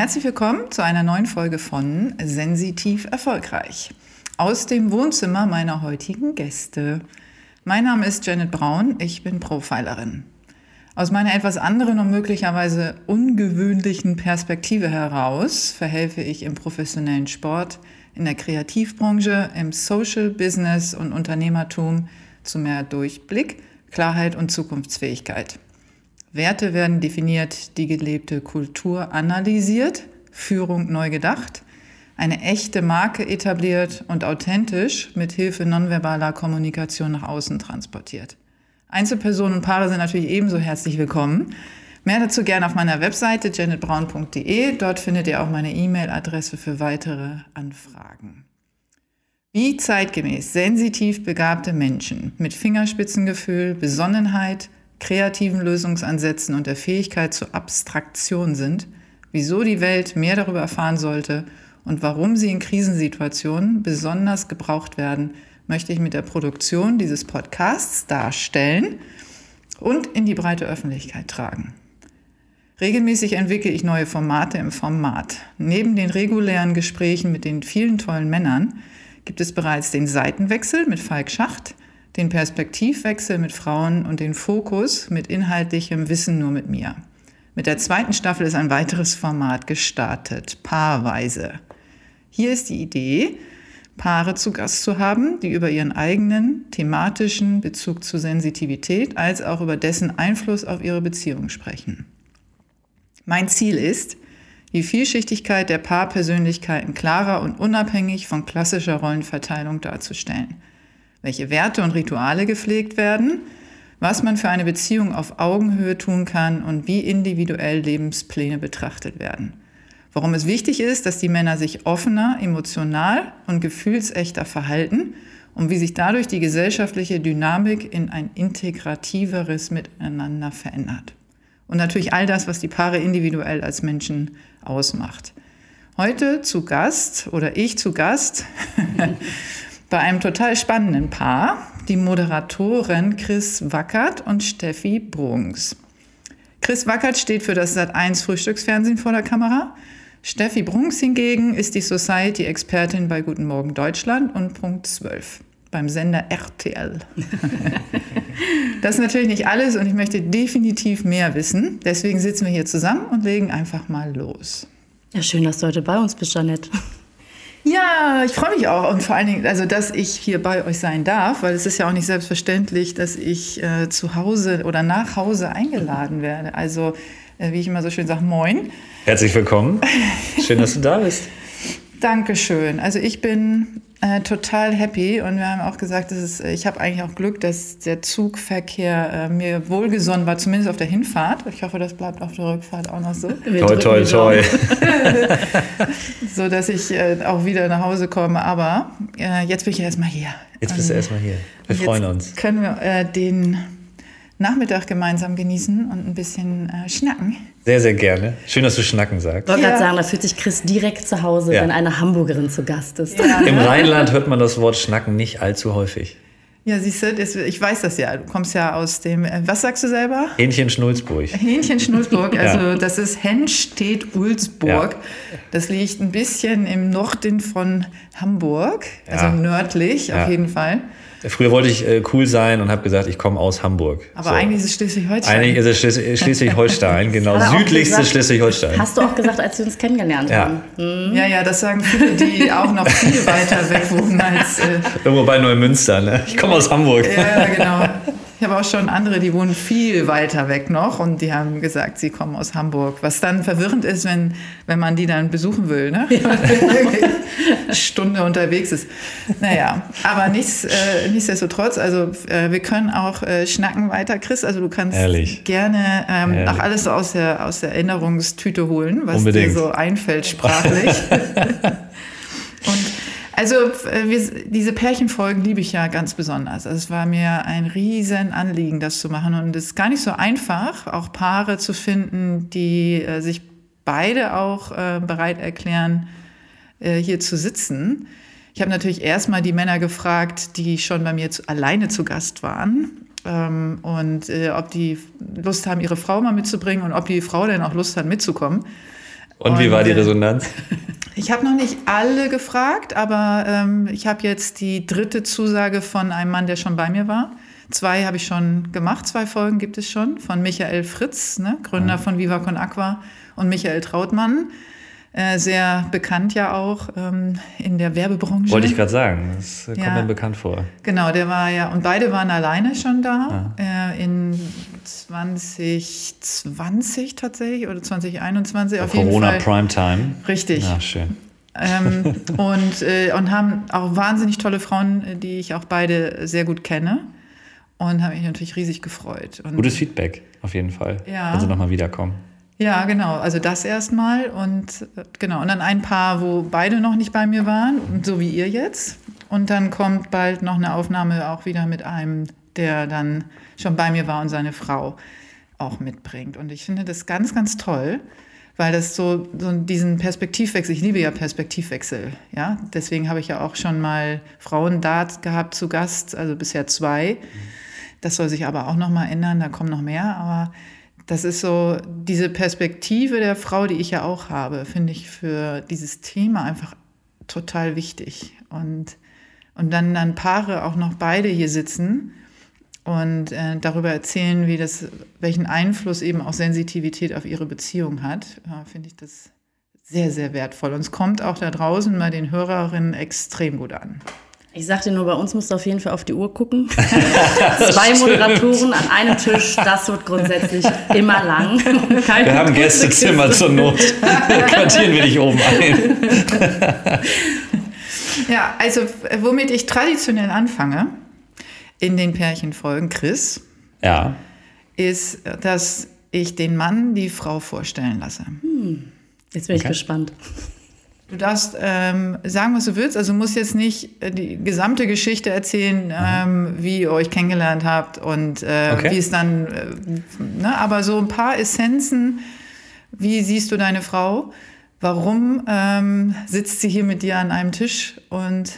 herzlich willkommen zu einer neuen Folge von Sensitiv Erfolgreich aus dem Wohnzimmer meiner heutigen Gäste. Mein Name ist Janet Braun, ich bin Profilerin. Aus meiner etwas anderen und möglicherweise ungewöhnlichen Perspektive heraus verhelfe ich im professionellen Sport, in der Kreativbranche, im Social Business und Unternehmertum zu mehr Durchblick, Klarheit und Zukunftsfähigkeit. Werte werden definiert, die gelebte Kultur analysiert, Führung neu gedacht, eine echte Marke etabliert und authentisch mit Hilfe nonverbaler Kommunikation nach außen transportiert. Einzelpersonen und Paare sind natürlich ebenso herzlich willkommen. Mehr dazu gerne auf meiner Webseite janetbraun.de. Dort findet ihr auch meine E-Mail-Adresse für weitere Anfragen. Wie zeitgemäß sensitiv begabte Menschen mit Fingerspitzengefühl, Besonnenheit, kreativen Lösungsansätzen und der Fähigkeit zur Abstraktion sind, wieso die Welt mehr darüber erfahren sollte und warum sie in Krisensituationen besonders gebraucht werden, möchte ich mit der Produktion dieses Podcasts darstellen und in die breite Öffentlichkeit tragen. Regelmäßig entwickle ich neue Formate im Format. Neben den regulären Gesprächen mit den vielen tollen Männern gibt es bereits den Seitenwechsel mit Falk Schacht, den Perspektivwechsel mit Frauen und den Fokus mit inhaltlichem Wissen nur mit mir. Mit der zweiten Staffel ist ein weiteres Format gestartet, paarweise. Hier ist die Idee, Paare zu Gast zu haben, die über ihren eigenen thematischen Bezug zu Sensitivität als auch über dessen Einfluss auf ihre Beziehung sprechen. Mein Ziel ist, die Vielschichtigkeit der Paarpersönlichkeiten klarer und unabhängig von klassischer Rollenverteilung darzustellen – welche Werte und Rituale gepflegt werden, was man für eine Beziehung auf Augenhöhe tun kann und wie individuell Lebenspläne betrachtet werden. Warum es wichtig ist, dass die Männer sich offener, emotional und gefühlsechter verhalten und wie sich dadurch die gesellschaftliche Dynamik in ein integrativeres Miteinander verändert. Und natürlich all das, was die Paare individuell als Menschen ausmacht. Heute zu Gast oder ich zu Gast bei einem total spannenden Paar, die Moderatoren Chris Wackert und Steffi Brunks. Chris Wackert steht für das Sat1 Frühstücksfernsehen vor der Kamera. Steffi Brunks hingegen ist die Society-Expertin bei Guten Morgen Deutschland und Punkt 12 beim Sender RTL. das ist natürlich nicht alles und ich möchte definitiv mehr wissen. Deswegen sitzen wir hier zusammen und legen einfach mal los. Ja, schön, dass du heute bei uns bist, Janette. Ja, ich freue mich auch und vor allen Dingen, also dass ich hier bei euch sein darf, weil es ist ja auch nicht selbstverständlich, dass ich äh, zu Hause oder nach Hause eingeladen werde. Also äh, wie ich immer so schön sage, moin. Herzlich willkommen. Schön, dass du da bist. Dankeschön. Also ich bin äh, total happy und wir haben auch gesagt, es, ich habe eigentlich auch Glück, dass der Zugverkehr äh, mir wohlgesonnen war, zumindest auf der Hinfahrt. Ich hoffe, das bleibt auf der Rückfahrt auch noch so. Toi, toi, toi. so dass ich äh, auch wieder nach Hause komme. Aber äh, jetzt bin ich erstmal hier. Jetzt bist du erstmal hier. Wir freuen uns. Können wir äh, den Nachmittag gemeinsam genießen und ein bisschen äh, schnacken. Sehr, sehr gerne. Schön, dass du schnacken sagst. Ich wollte ja. gerade sagen, da fühlt sich Chris direkt zu Hause, ja. wenn eine Hamburgerin zu Gast ist. Ja. Im Rheinland hört man das Wort schnacken nicht allzu häufig. Ja, siehst du, ich weiß das ja. Du kommst ja aus dem, äh, was sagst du selber? Hähnchen Schnulzburg. Hähnchen Schnulzburg, also das ist Henstedt-Ulzburg. Das liegt ein bisschen im Norden von Hamburg, also nördlich auf jeden Fall. Früher wollte ich äh, cool sein und habe gesagt, ich komme aus Hamburg. Aber so. eigentlich ist es Schleswig-Holstein. Eigentlich ist es Schleswig-Holstein, genau. Südlichste Schleswig-Holstein. Hast du auch gesagt, als wir uns kennengelernt ja. haben. Hm. Ja, ja, das sagen viele, die auch noch viel weiter weg wohnen als. Äh Irgendwo bei Neumünster, ne? Ich komme aus Hamburg. Ja, genau. Ich habe auch schon andere, die wohnen viel weiter weg noch und die haben gesagt, sie kommen aus Hamburg. Was dann verwirrend ist, wenn, wenn man die dann besuchen will, ne? Ja. Stunde unterwegs ist. Naja, aber nichts, äh, nichtsdestotrotz, also äh, wir können auch äh, schnacken weiter, Chris. Also du kannst Ehrlich? gerne ähm, Ehrlich. auch alles aus der, aus der Erinnerungstüte holen, was Unbedingt. dir so einfällt sprachlich. und also äh, wir, diese Pärchenfolgen liebe ich ja ganz besonders. Also es war mir ein riesen Anliegen, das zu machen. Und es ist gar nicht so einfach, auch Paare zu finden, die äh, sich beide auch äh, bereit erklären, äh, hier zu sitzen. Ich habe natürlich erstmal die Männer gefragt, die schon bei mir zu, alleine zu Gast waren. Ähm, und äh, ob die Lust haben, ihre Frau mal mitzubringen und ob die Frau denn auch Lust hat, mitzukommen. Und, wie war die Resonanz? Ich habe noch nicht alle gefragt, aber ähm, ich habe jetzt die dritte Zusage von einem Mann, der schon bei mir war. Zwei habe ich schon gemacht, zwei Folgen gibt es schon, von Michael Fritz, ne, Gründer ja. von Viva Con Aqua, und Michael Trautmann. Äh, sehr bekannt ja auch ähm, in der Werbebranche. Wollte ich gerade sagen, das kommt ja. mir bekannt vor. Genau, der war ja, und beide waren alleine schon da ja. äh, in 2020 tatsächlich oder 2021 Bei auf Corona jeden Fall. Primetime. Richtig. Ja, schön. ähm, und, äh, und haben auch wahnsinnig tolle Frauen, die ich auch beide sehr gut kenne. Und habe mich natürlich riesig gefreut. Und Gutes Feedback, auf jeden Fall, ja. wenn sie nochmal wiederkommen. Ja, genau. Also das erstmal und genau. Und dann ein paar, wo beide noch nicht bei mir waren, so wie ihr jetzt. Und dann kommt bald noch eine Aufnahme auch wieder mit einem, der dann schon bei mir war und seine Frau auch mitbringt. Und ich finde das ganz, ganz toll, weil das so, so diesen Perspektivwechsel, ich liebe ja Perspektivwechsel, ja. Deswegen habe ich ja auch schon mal Frauen da gehabt zu Gast, also bisher zwei. Das soll sich aber auch noch mal ändern, da kommen noch mehr, aber das ist so diese Perspektive der Frau, die ich ja auch habe, finde ich für dieses Thema einfach total wichtig. Und, und dann, dann Paare auch noch beide hier sitzen und äh, darüber erzählen, wie das, welchen Einfluss eben auch Sensitivität auf ihre Beziehung hat, äh, finde ich das sehr, sehr wertvoll. Und es kommt auch da draußen bei den Hörerinnen extrem gut an. Ich sagte nur, bei uns musst du auf jeden Fall auf die Uhr gucken. Zwei Moderatoren an einem Tisch, das wird grundsätzlich immer lang. Keine wir haben Gästezimmer zur Not. Quartieren wir dich oben ein. ja, also womit ich traditionell anfange in den Pärchenfolgen, Chris, ja. ist, dass ich den Mann die Frau vorstellen lasse. Hm. Jetzt bin okay. ich gespannt. Du darfst ähm, sagen, was du willst. Also du musst jetzt nicht äh, die gesamte Geschichte erzählen, mhm. ähm, wie ihr euch kennengelernt habt und äh, okay. wie es dann, äh, ne? aber so ein paar Essenzen. Wie siehst du deine Frau? Warum ähm, sitzt sie hier mit dir an einem Tisch? Und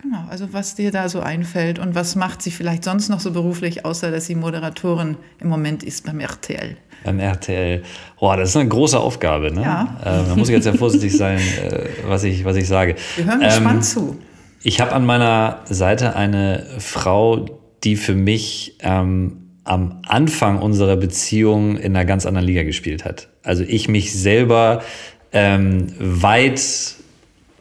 genau, also was dir da so einfällt und was macht sie vielleicht sonst noch so beruflich, außer dass sie Moderatorin im Moment ist beim RTL? beim RTL. Boah, das ist eine große Aufgabe. Ne? Ja. Ähm, da muss ich jetzt sehr vorsichtig sein, äh, was, ich, was ich sage. Wir hören gespannt ähm, zu. Ich habe an meiner Seite eine Frau, die für mich ähm, am Anfang unserer Beziehung in einer ganz anderen Liga gespielt hat. Also ich mich selber ähm, weit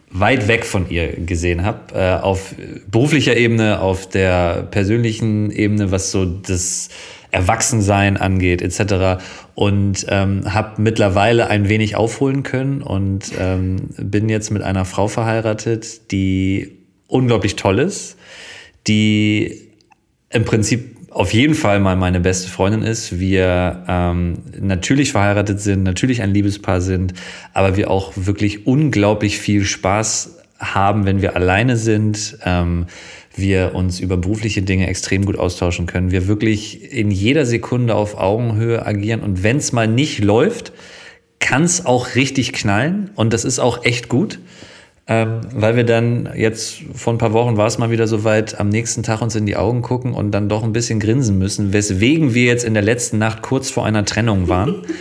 weit weg von ihr gesehen habe, äh, auf beruflicher Ebene, auf der persönlichen Ebene, was so das Erwachsensein angeht, etc. Und ähm, habe mittlerweile ein wenig aufholen können und ähm, bin jetzt mit einer Frau verheiratet, die unglaublich toll ist, die im Prinzip auf jeden Fall mal meine beste Freundin ist. Wir ähm, natürlich verheiratet sind, natürlich ein Liebespaar sind, aber wir auch wirklich unglaublich viel Spaß haben, wenn wir alleine sind. Ähm, wir uns über berufliche Dinge extrem gut austauschen können, wir wirklich in jeder Sekunde auf Augenhöhe agieren und wenn es mal nicht läuft, kann es auch richtig knallen und das ist auch echt gut. Ähm, weil wir dann jetzt vor ein paar Wochen war es mal wieder so weit, am nächsten Tag uns in die Augen gucken und dann doch ein bisschen grinsen müssen, weswegen wir jetzt in der letzten Nacht kurz vor einer Trennung waren.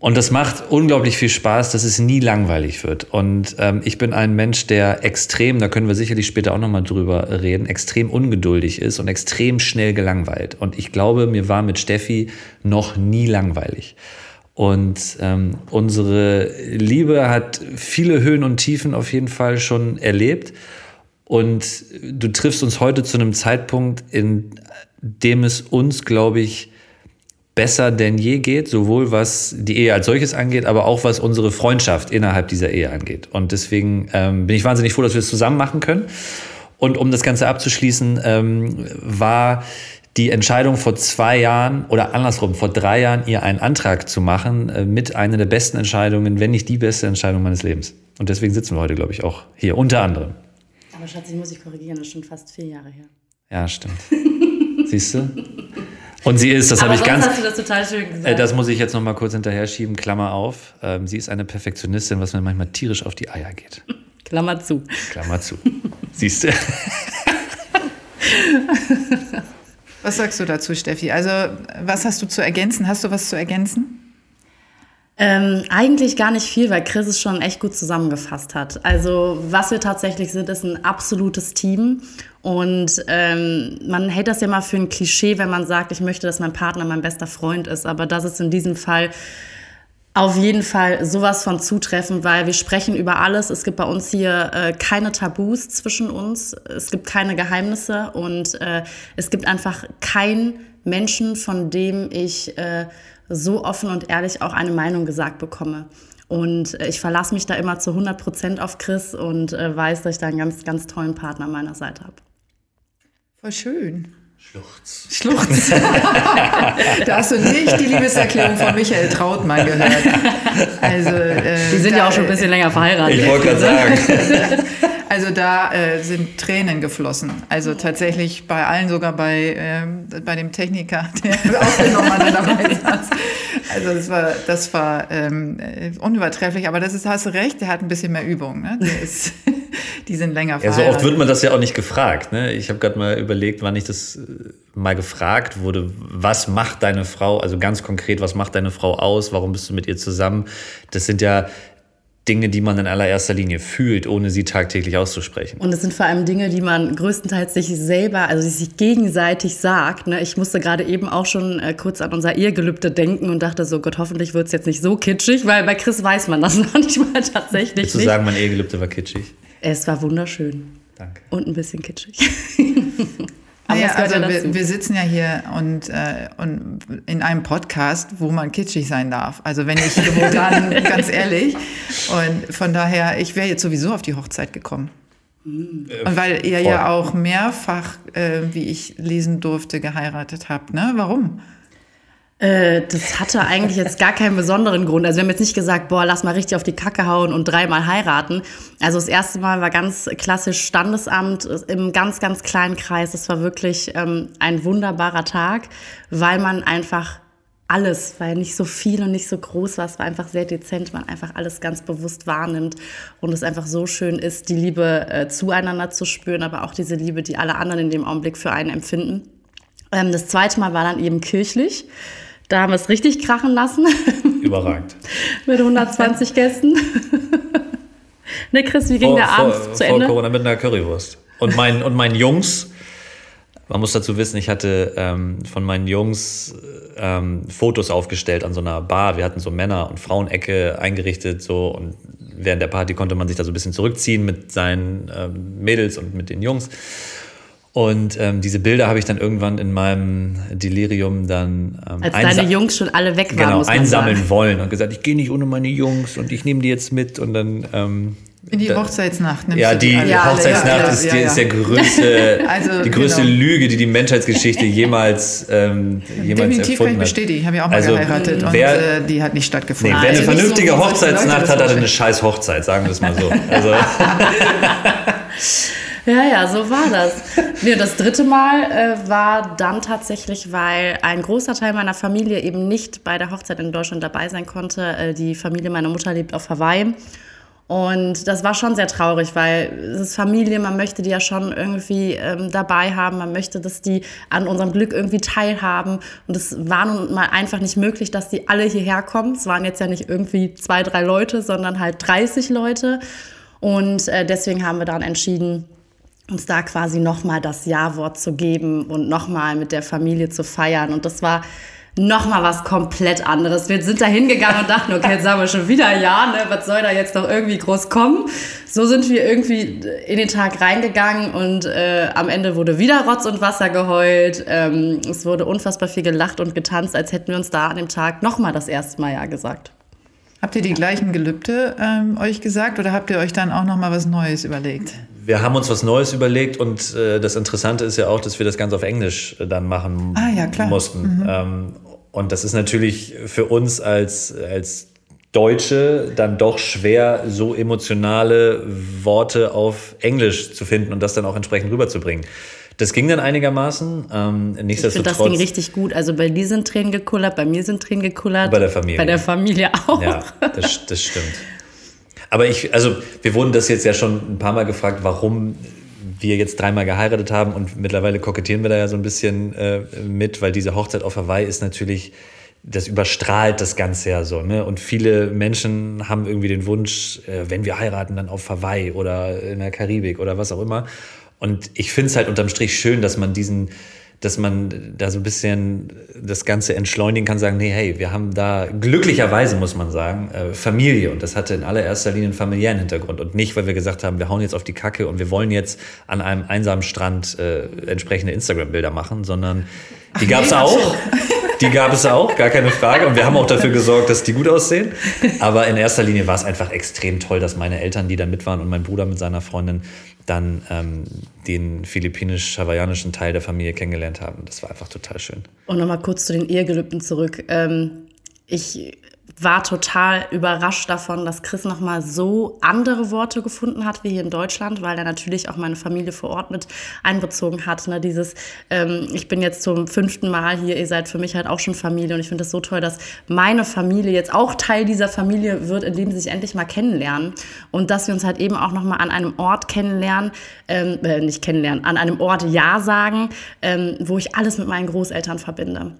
Und das macht unglaublich viel Spaß, dass es nie langweilig wird. Und ähm, ich bin ein Mensch, der extrem, da können wir sicherlich später auch nochmal drüber reden, extrem ungeduldig ist und extrem schnell gelangweilt. Und ich glaube, mir war mit Steffi noch nie langweilig. Und ähm, unsere Liebe hat viele Höhen und Tiefen auf jeden Fall schon erlebt. Und du triffst uns heute zu einem Zeitpunkt, in dem es uns, glaube ich, besser denn je geht, sowohl was die Ehe als solches angeht, aber auch was unsere Freundschaft innerhalb dieser Ehe angeht. Und deswegen ähm, bin ich wahnsinnig froh, dass wir es zusammen machen können. Und um das Ganze abzuschließen, ähm, war die Entscheidung vor zwei Jahren oder andersrum, vor drei Jahren ihr einen Antrag zu machen, äh, mit einer der besten Entscheidungen, wenn nicht die beste Entscheidung meines Lebens. Und deswegen sitzen wir heute, glaube ich, auch hier, unter anderem. Aber Schatz, ich muss ich korrigieren, das ist schon fast vier Jahre her. Ja, stimmt. Siehst du? Und sie ist, das habe ich ganz. Hast du das total schön gesagt. Äh, das muss ich jetzt noch mal kurz hinterher schieben. Klammer auf. Ähm, sie ist eine Perfektionistin, was mir manchmal tierisch auf die Eier geht. Klammer zu. Klammer zu. Siehst du? was sagst du dazu, Steffi? Also, was hast du zu ergänzen? Hast du was zu ergänzen? Ähm, eigentlich gar nicht viel, weil Chris es schon echt gut zusammengefasst hat. Also was wir tatsächlich sind, ist ein absolutes Team. Und ähm, man hält das ja mal für ein Klischee, wenn man sagt, ich möchte, dass mein Partner mein bester Freund ist. Aber das ist in diesem Fall auf jeden Fall sowas von zutreffen, weil wir sprechen über alles. Es gibt bei uns hier äh, keine Tabus zwischen uns. Es gibt keine Geheimnisse und äh, es gibt einfach keinen Menschen, von dem ich äh, so offen und ehrlich auch eine Meinung gesagt bekomme. Und äh, ich verlasse mich da immer zu 100 Prozent auf Chris und äh, weiß, dass ich da einen ganz, ganz tollen Partner an meiner Seite habe. Voll schön. Schluchz. Schluchz. da hast du nicht die Liebeserklärung von Michael Trautmann gehört. Also, äh, die sind ja auch schon ein bisschen länger verheiratet. Ich wollte gerade sagen. Also da äh, sind Tränen geflossen. Also tatsächlich bei allen, sogar bei, äh, bei dem Techniker, der aufgenommen hat, der dabei saß. Also das war, das war ähm, unübertrefflich. Aber das ist, hast du recht, der hat ein bisschen mehr Übung. Ne? Der ist, die sind länger verheiratet. Ja, so oft wird man das ja auch nicht gefragt. Ne? Ich habe gerade mal überlegt, wann ich das äh, mal gefragt wurde. Was macht deine Frau, also ganz konkret, was macht deine Frau aus? Warum bist du mit ihr zusammen? Das sind ja Dinge, die man in allererster Linie fühlt, ohne sie tagtäglich auszusprechen. Und es sind vor allem Dinge, die man größtenteils sich selber, also sich gegenseitig sagt. Ne? Ich musste gerade eben auch schon äh, kurz an unser Ehegelübde denken und dachte so, Gott, hoffentlich wird es jetzt nicht so kitschig, weil bei Chris weiß man das noch nicht mal tatsächlich Willst du nicht. sagen, mein Ehegelübde war kitschig? Es war wunderschön. Danke. Und ein bisschen kitschig. Naja, also ja wir, wir, sitzen ja hier und, äh, und in einem Podcast, wo man kitschig sein darf. Also wenn ich wo dann, ganz ehrlich. Und von daher, ich wäre jetzt sowieso auf die Hochzeit gekommen. Mhm. Und weil ihr Voll. ja auch mehrfach, äh, wie ich lesen durfte, geheiratet habt. Ne? Warum? Äh, das hatte eigentlich jetzt gar keinen besonderen Grund. Also wir haben jetzt nicht gesagt, boah, lass mal richtig auf die Kacke hauen und dreimal heiraten. Also das erste Mal war ganz klassisch Standesamt im ganz, ganz kleinen Kreis. Es war wirklich ähm, ein wunderbarer Tag, weil man einfach alles, weil nicht so viel und nicht so groß war, es war einfach sehr dezent, man einfach alles ganz bewusst wahrnimmt und es einfach so schön ist, die Liebe äh, zueinander zu spüren, aber auch diese Liebe, die alle anderen in dem Augenblick für einen empfinden. Ähm, das zweite Mal war dann eben kirchlich. Da haben wir es richtig krachen lassen. Überragend. mit 120 Gästen. ne, Chris, wie ging vor, der Abend vor, zu Ende? Vor Corona mit einer Currywurst. Und, mein, und meinen Jungs, man muss dazu wissen, ich hatte ähm, von meinen Jungs ähm, Fotos aufgestellt an so einer Bar. Wir hatten so Männer- und Frauenecke eingerichtet so und während der Party konnte man sich da so ein bisschen zurückziehen mit seinen ähm, Mädels und mit den Jungs. Und ähm, diese Bilder habe ich dann irgendwann in meinem Delirium dann ähm, als deine Jungs schon alle weg waren, genau, einsammeln sagen. wollen und gesagt, ich gehe nicht ohne meine Jungs und ich nehme die jetzt mit und dann ähm, in die Hochzeitsnacht nimmst Ja, die, die Hochzeitsnacht ja, ist, ja, ja. ist der größte, also, die größte genau. Lüge, die die Menschheitsgeschichte jemals, ähm, jemals Definitiv erfunden kann ich bestätigen. Ich habe ja auch mal also, geheiratet wer, und äh, die hat nicht stattgefunden. Nee, wer eine vernünftige so, Hochzeitsnacht hat, hat eine scheiß Hochzeit, sagen wir es mal so. Also. Ja, ja, so war das. Nee, das dritte Mal äh, war dann tatsächlich, weil ein großer Teil meiner Familie eben nicht bei der Hochzeit in Deutschland dabei sein konnte. Äh, die Familie meiner Mutter lebt auf Hawaii. Und das war schon sehr traurig, weil es ist Familie, man möchte die ja schon irgendwie ähm, dabei haben, man möchte, dass die an unserem Glück irgendwie teilhaben. Und es war nun mal einfach nicht möglich, dass die alle hierher kommen. Es waren jetzt ja nicht irgendwie zwei, drei Leute, sondern halt 30 Leute. Und äh, deswegen haben wir dann entschieden, uns da quasi nochmal das Ja-Wort zu geben und nochmal mit der Familie zu feiern. Und das war nochmal was komplett anderes. Wir sind da hingegangen und dachten, okay, jetzt sagen wir schon wieder Ja, ne? was soll da jetzt noch irgendwie groß kommen? So sind wir irgendwie in den Tag reingegangen und äh, am Ende wurde wieder Rotz und Wasser geheult. Ähm, es wurde unfassbar viel gelacht und getanzt, als hätten wir uns da an dem Tag nochmal das erste Mal Ja gesagt. Habt ihr die gleichen Gelübde ähm, euch gesagt oder habt ihr euch dann auch nochmal was Neues überlegt? Wir haben uns was Neues überlegt und äh, das Interessante ist ja auch, dass wir das Ganze auf Englisch äh, dann machen ah, ja, mussten. Mhm. Ähm, und das ist natürlich für uns als, als Deutsche dann doch schwer, so emotionale Worte auf Englisch zu finden und das dann auch entsprechend rüberzubringen. Das ging dann einigermaßen. Ähm, nichtsdestotrotz, ich finde, das ging richtig gut. Also bei dir sind Tränen gekullert, bei mir sind Tränen gekullert. Bei der Familie. Bei der Familie auch. Ja, das, das stimmt. Aber ich, also wir wurden das jetzt ja schon ein paar Mal gefragt, warum wir jetzt dreimal geheiratet haben und mittlerweile kokettieren wir da ja so ein bisschen äh, mit, weil diese Hochzeit auf Hawaii ist natürlich das überstrahlt das Ganze ja so. Ne? Und viele Menschen haben irgendwie den Wunsch, äh, wenn wir heiraten, dann auf Hawaii oder in der Karibik oder was auch immer. Und ich finde es halt unterm Strich schön, dass man diesen, dass man da so ein bisschen das Ganze entschleunigen kann, sagen, nee, hey, wir haben da glücklicherweise, muss man sagen, äh, Familie. Und das hatte in allererster Linie einen familiären Hintergrund. Und nicht, weil wir gesagt haben, wir hauen jetzt auf die Kacke und wir wollen jetzt an einem einsamen Strand äh, entsprechende Instagram-Bilder machen, sondern die gab es auch. Die gab es auch, gar keine Frage. Und wir haben auch dafür gesorgt, dass die gut aussehen. Aber in erster Linie war es einfach extrem toll, dass meine Eltern, die da mit waren und mein Bruder mit seiner Freundin dann ähm, den philippinisch-hawaiianischen Teil der Familie kennengelernt haben. Das war einfach total schön. Und nochmal kurz zu den Ehegelübden zurück. Ähm, ich war total überrascht davon, dass Chris nochmal so andere Worte gefunden hat wie hier in Deutschland, weil er natürlich auch meine Familie vor Ort mit einbezogen hat. Ne? Dieses, ähm, ich bin jetzt zum fünften Mal hier, ihr seid für mich halt auch schon Familie und ich finde das so toll, dass meine Familie jetzt auch Teil dieser Familie wird, indem sie sich endlich mal kennenlernen und dass wir uns halt eben auch nochmal an einem Ort kennenlernen, ähm, äh, nicht kennenlernen, an einem Ort Ja sagen, ähm, wo ich alles mit meinen Großeltern verbinde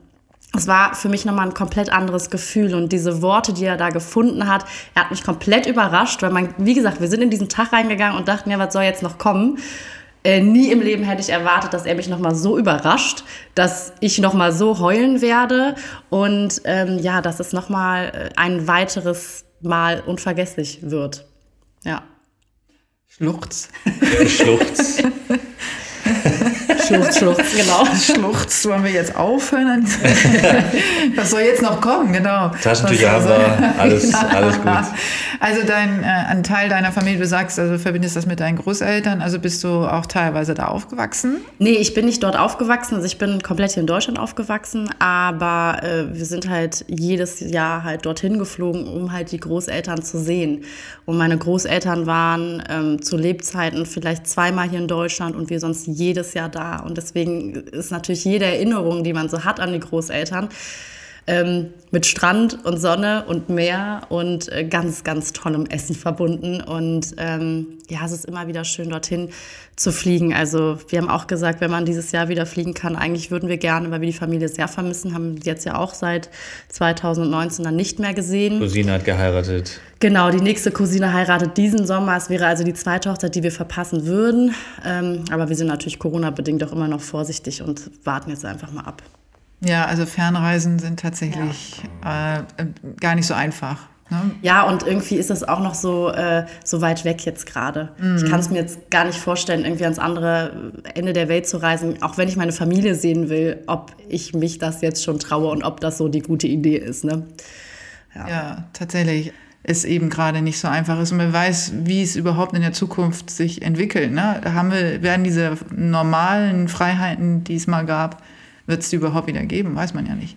es war für mich nochmal ein komplett anderes Gefühl und diese Worte, die er da gefunden hat, er hat mich komplett überrascht, weil man, wie gesagt, wir sind in diesen Tag reingegangen und dachten, ja, was soll jetzt noch kommen? Äh, nie im Leben hätte ich erwartet, dass er mich nochmal so überrascht, dass ich nochmal so heulen werde und ähm, ja, dass es nochmal äh, ein weiteres Mal unvergesslich wird. Ja. Schluchz. Schluchz. Schluchz, Schluchz, genau. Schluchz, wollen wir jetzt aufhören? Was soll jetzt noch kommen, genau. Taschentücher haben wir, alles, alles gut. Also dein, äh, ein Teil deiner Familie, du sagst, also verbindest das mit deinen Großeltern, also bist du auch teilweise da aufgewachsen? Nee, ich bin nicht dort aufgewachsen, also ich bin komplett hier in Deutschland aufgewachsen, aber äh, wir sind halt jedes Jahr halt dorthin geflogen, um halt die Großeltern zu sehen. Und meine Großeltern waren ähm, zu Lebzeiten vielleicht zweimal hier in Deutschland und wir sonst jedes Jahr da. Und deswegen ist natürlich jede Erinnerung, die man so hat an die Großeltern, ähm, mit Strand und Sonne und Meer und äh, ganz, ganz tollem Essen verbunden. Und ähm, ja, es ist immer wieder schön, dorthin zu fliegen. Also wir haben auch gesagt, wenn man dieses Jahr wieder fliegen kann, eigentlich würden wir gerne, weil wir die Familie sehr vermissen, haben sie jetzt ja auch seit 2019 dann nicht mehr gesehen. Cousine hat geheiratet. Genau, die nächste Cousine heiratet diesen Sommer. Es wäre also die zweite Hochzeit, die wir verpassen würden. Ähm, aber wir sind natürlich Corona-bedingt auch immer noch vorsichtig und warten jetzt einfach mal ab. Ja, also Fernreisen sind tatsächlich ja. äh, gar nicht so einfach. Ne? Ja, und irgendwie ist es auch noch so, äh, so weit weg jetzt gerade. Mhm. Ich kann es mir jetzt gar nicht vorstellen, irgendwie ans andere Ende der Welt zu reisen, auch wenn ich meine Familie sehen will, ob ich mich das jetzt schon traue und ob das so die gute Idee ist. Ne? Ja. ja, tatsächlich es eben gerade nicht so einfach ist und man weiß, wie es überhaupt in der Zukunft sich entwickelt. Ne? Haben wir, werden diese normalen Freiheiten, die es mal gab, wird es die überhaupt wieder geben? Weiß man ja nicht.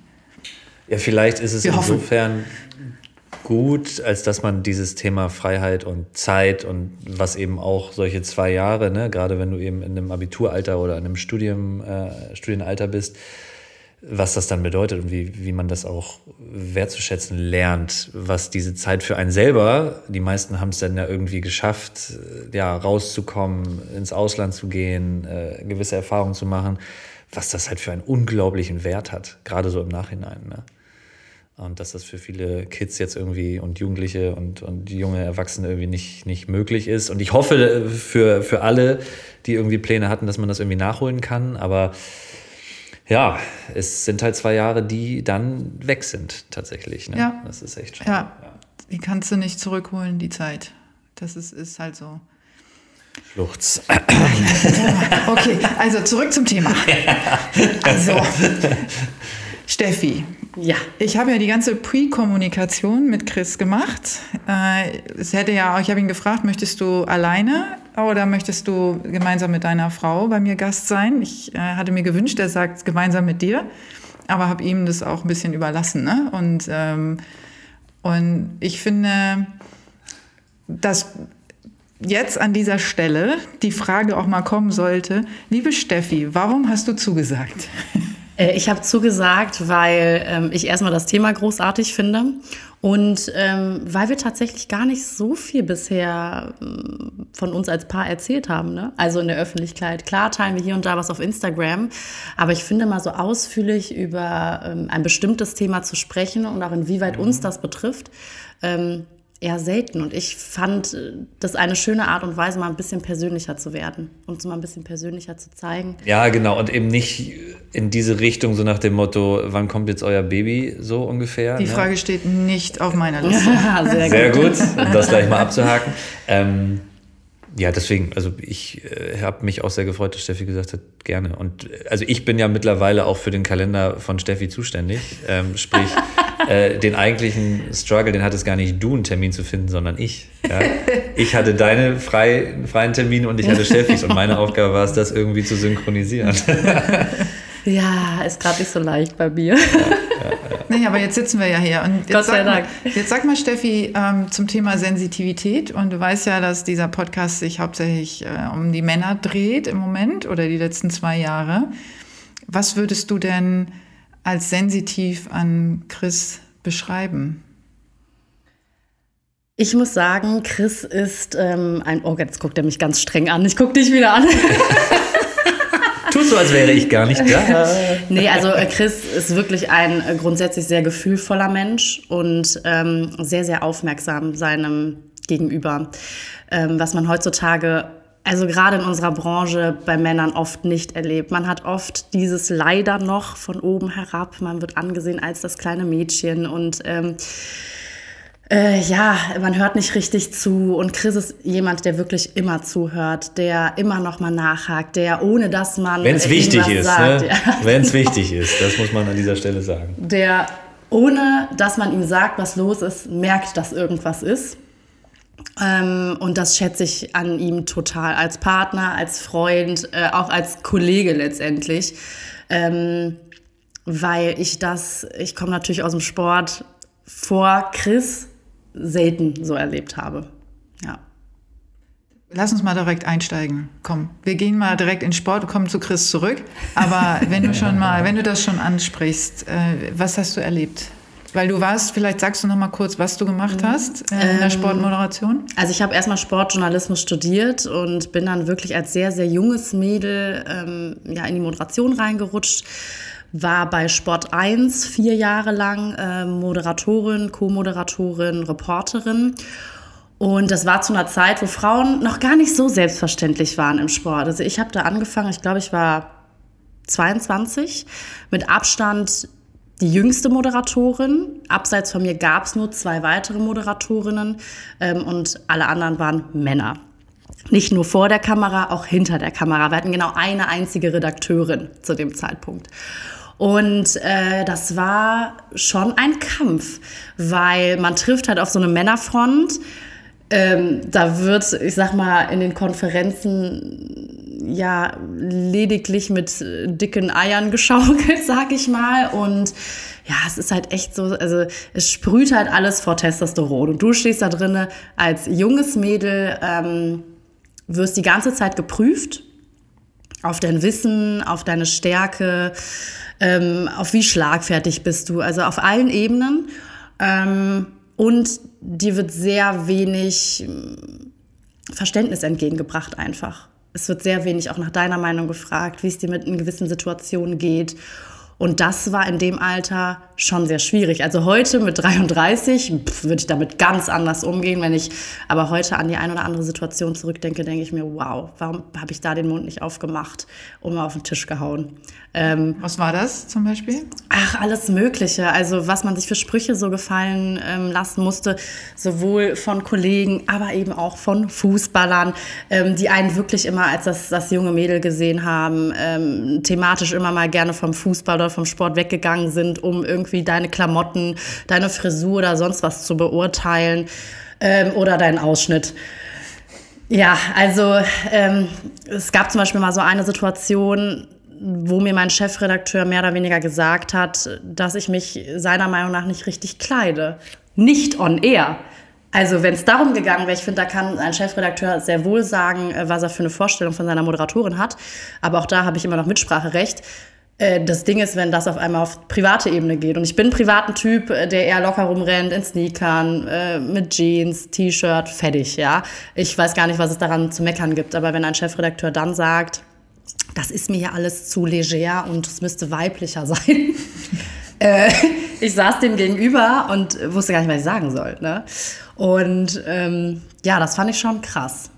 Ja, vielleicht ist es wir insofern hoffen. gut, als dass man dieses Thema Freiheit und Zeit und was eben auch solche zwei Jahre, ne, gerade wenn du eben in einem Abituralter oder in einem Studium, äh, Studienalter bist, was das dann bedeutet und wie, wie man das auch wertzuschätzen lernt, was diese Zeit für einen selber, die meisten haben es dann ja irgendwie geschafft, ja, rauszukommen, ins Ausland zu gehen, äh, gewisse Erfahrungen zu machen, was das halt für einen unglaublichen Wert hat, gerade so im Nachhinein. Ne? Und dass das für viele Kids jetzt irgendwie und Jugendliche und, und junge Erwachsene irgendwie nicht, nicht möglich ist. Und ich hoffe äh, für, für alle, die irgendwie Pläne hatten, dass man das irgendwie nachholen kann. Aber ja, es sind halt zwei Jahre, die dann weg sind tatsächlich. Ne? Ja. Das ist echt schade. Ja. ja. die kannst du nicht zurückholen, die Zeit. Das ist, ist halt so. Schluchz. Okay, also zurück zum Thema. Also, Steffi. Ja. Ich habe ja die ganze Pre-Kommunikation mit Chris gemacht. Äh, es hätte ja, ich habe ihn gefragt, möchtest du alleine oder möchtest du gemeinsam mit deiner Frau bei mir Gast sein? Ich äh, hatte mir gewünscht, er sagt gemeinsam mit dir, aber habe ihm das auch ein bisschen überlassen. Ne? Und, ähm, und ich finde, dass jetzt an dieser Stelle die Frage auch mal kommen sollte, liebe Steffi, warum hast du zugesagt? Äh, ich habe zugesagt, weil ähm, ich erstmal das Thema großartig finde und ähm, weil wir tatsächlich gar nicht so viel bisher ähm, von uns als Paar erzählt haben, ne? also in der Öffentlichkeit. Klar teilen wir hier und da was auf Instagram, aber ich finde mal so ausführlich über ähm, ein bestimmtes Thema zu sprechen und auch inwieweit uns das betrifft, ähm, eher selten. Und ich fand äh, das eine schöne Art und Weise, mal ein bisschen persönlicher zu werden und so mal ein bisschen persönlicher zu zeigen. Ja, genau. Und eben nicht in diese Richtung, so nach dem Motto, wann kommt jetzt euer Baby, so ungefähr. Die ne? Frage steht nicht auf meiner Liste. sehr, Sehr gut, um das gleich mal abzuhaken. Ähm, ja, deswegen, also ich äh, habe mich auch sehr gefreut, dass Steffi gesagt hat, gerne. Und äh, also ich bin ja mittlerweile auch für den Kalender von Steffi zuständig. Ähm, sprich, äh, den eigentlichen Struggle, den hattest gar nicht du, einen Termin zu finden, sondern ich. Ja? Ich hatte deine frei, freien Termine und ich hatte Steffis und meine Aufgabe war es, das irgendwie zu synchronisieren. Ja, ist gerade nicht so leicht bei mir. Nee, aber jetzt sitzen wir ja hier. Und jetzt Gott sei sag mal- Dank. Jetzt sag mal, Steffi, ähm, zum Thema Sensitivität. Und du weißt ja, dass dieser Podcast sich hauptsächlich äh, um die Männer dreht im Moment oder die letzten zwei Jahre. Was würdest du denn als sensitiv an Chris beschreiben? Ich muss sagen, Chris ist ähm, ein. Oh, jetzt guckt er mich ganz streng an. Ich gucke dich wieder an. Tut so, als wäre ich gar nicht da. nee, also äh, Chris ist wirklich ein äh, grundsätzlich sehr gefühlvoller Mensch und ähm, sehr, sehr aufmerksam seinem Gegenüber. Ähm, was man heutzutage, also gerade in unserer Branche, bei Männern oft nicht erlebt. Man hat oft dieses leider noch von oben herab. Man wird angesehen als das kleine Mädchen und ähm, äh, ja, man hört nicht richtig zu und Chris ist jemand, der wirklich immer zuhört, der immer noch mal nachhakt, der ohne dass man Wenn es wichtig ist, sagt, ne? ja, Wenn es wichtig ist, das muss man an dieser Stelle sagen. der ohne dass man ihm sagt, was los ist, merkt, dass irgendwas ist. Ähm, und das schätze ich an ihm total als Partner, als Freund, äh, auch als Kollege letztendlich. Ähm, weil ich das, ich komme natürlich aus dem Sport, vor Chris selten so erlebt habe. Ja. Lass uns mal direkt einsteigen. Komm, wir gehen mal direkt in Sport und kommen zu Chris zurück. Aber wenn du schon mal, wenn du das schon ansprichst, äh, was hast du erlebt? Weil du warst, vielleicht sagst du noch mal kurz, was du gemacht hast äh, in der Sportmoderation. Also ich habe erstmal Sportjournalismus studiert und bin dann wirklich als sehr, sehr junges Mädel ähm, ja, in die Moderation reingerutscht. War bei Sport 1 vier Jahre lang äh, Moderatorin, Co-Moderatorin, Reporterin. Und das war zu einer Zeit, wo Frauen noch gar nicht so selbstverständlich waren im Sport. Also ich habe da angefangen, ich glaube, ich war 22, mit Abstand die jüngste Moderatorin. Abseits von mir gab es nur zwei weitere Moderatorinnen ähm, und alle anderen waren Männer. Nicht nur vor der Kamera, auch hinter der Kamera. Wir hatten genau eine einzige Redakteurin zu dem Zeitpunkt. Und äh, das war schon ein Kampf, weil man trifft halt auf so eine Männerfront. Ähm, da wird, ich sag mal, in den Konferenzen ja lediglich mit äh, dicken Eiern geschaukelt, sag ich mal. Und ja, es ist halt echt so, also es sprüht halt alles vor Testosteron. Und du stehst da drinne als junges Mädel, ähm, wirst die ganze Zeit geprüft auf dein Wissen, auf deine Stärke, ähm, auf wie schlagfertig bist du, also auf allen Ebenen. Ähm, und dir wird sehr wenig ähm, Verständnis entgegengebracht einfach. Es wird sehr wenig auch nach deiner Meinung gefragt, wie es dir mit in gewissen Situationen geht. Und das war in dem Alter schon sehr schwierig. Also heute mit 33 pf, würde ich damit ganz anders umgehen. Wenn ich aber heute an die eine oder andere Situation zurückdenke, denke ich mir, wow, warum habe ich da den Mund nicht aufgemacht und mal auf den Tisch gehauen? Ähm, Was war das zum Beispiel? Ach, alles Mögliche. Also was man sich für Sprüche so gefallen ähm, lassen musste, sowohl von Kollegen, aber eben auch von Fußballern, ähm, die einen wirklich immer als das, das junge Mädel gesehen haben, ähm, thematisch immer mal gerne vom Fußball oder vom Sport weggegangen sind, um irgendwie deine Klamotten, deine Frisur oder sonst was zu beurteilen ähm, oder deinen Ausschnitt. Ja, also ähm, es gab zum Beispiel mal so eine Situation, wo mir mein Chefredakteur mehr oder weniger gesagt hat, dass ich mich seiner Meinung nach nicht richtig kleide. Nicht on air. Also wenn es darum gegangen wäre, ich finde, da kann ein Chefredakteur sehr wohl sagen, äh, was er für eine Vorstellung von seiner Moderatorin hat. Aber auch da habe ich immer noch Mitspracherecht. Äh, das Ding ist, wenn das auf einmal auf private Ebene geht. Und ich bin ein privaten Typ, äh, der eher locker rumrennt, in Sneakern, äh, mit Jeans, T-Shirt, fertig, ja. Ich weiß gar nicht, was es daran zu meckern gibt. Aber wenn ein Chefredakteur dann sagt, das ist mir hier alles zu leger und es müsste weiblicher sein. ich saß dem gegenüber und wusste gar nicht, was ich sagen soll. Ne? Und ähm, ja, das fand ich schon krass.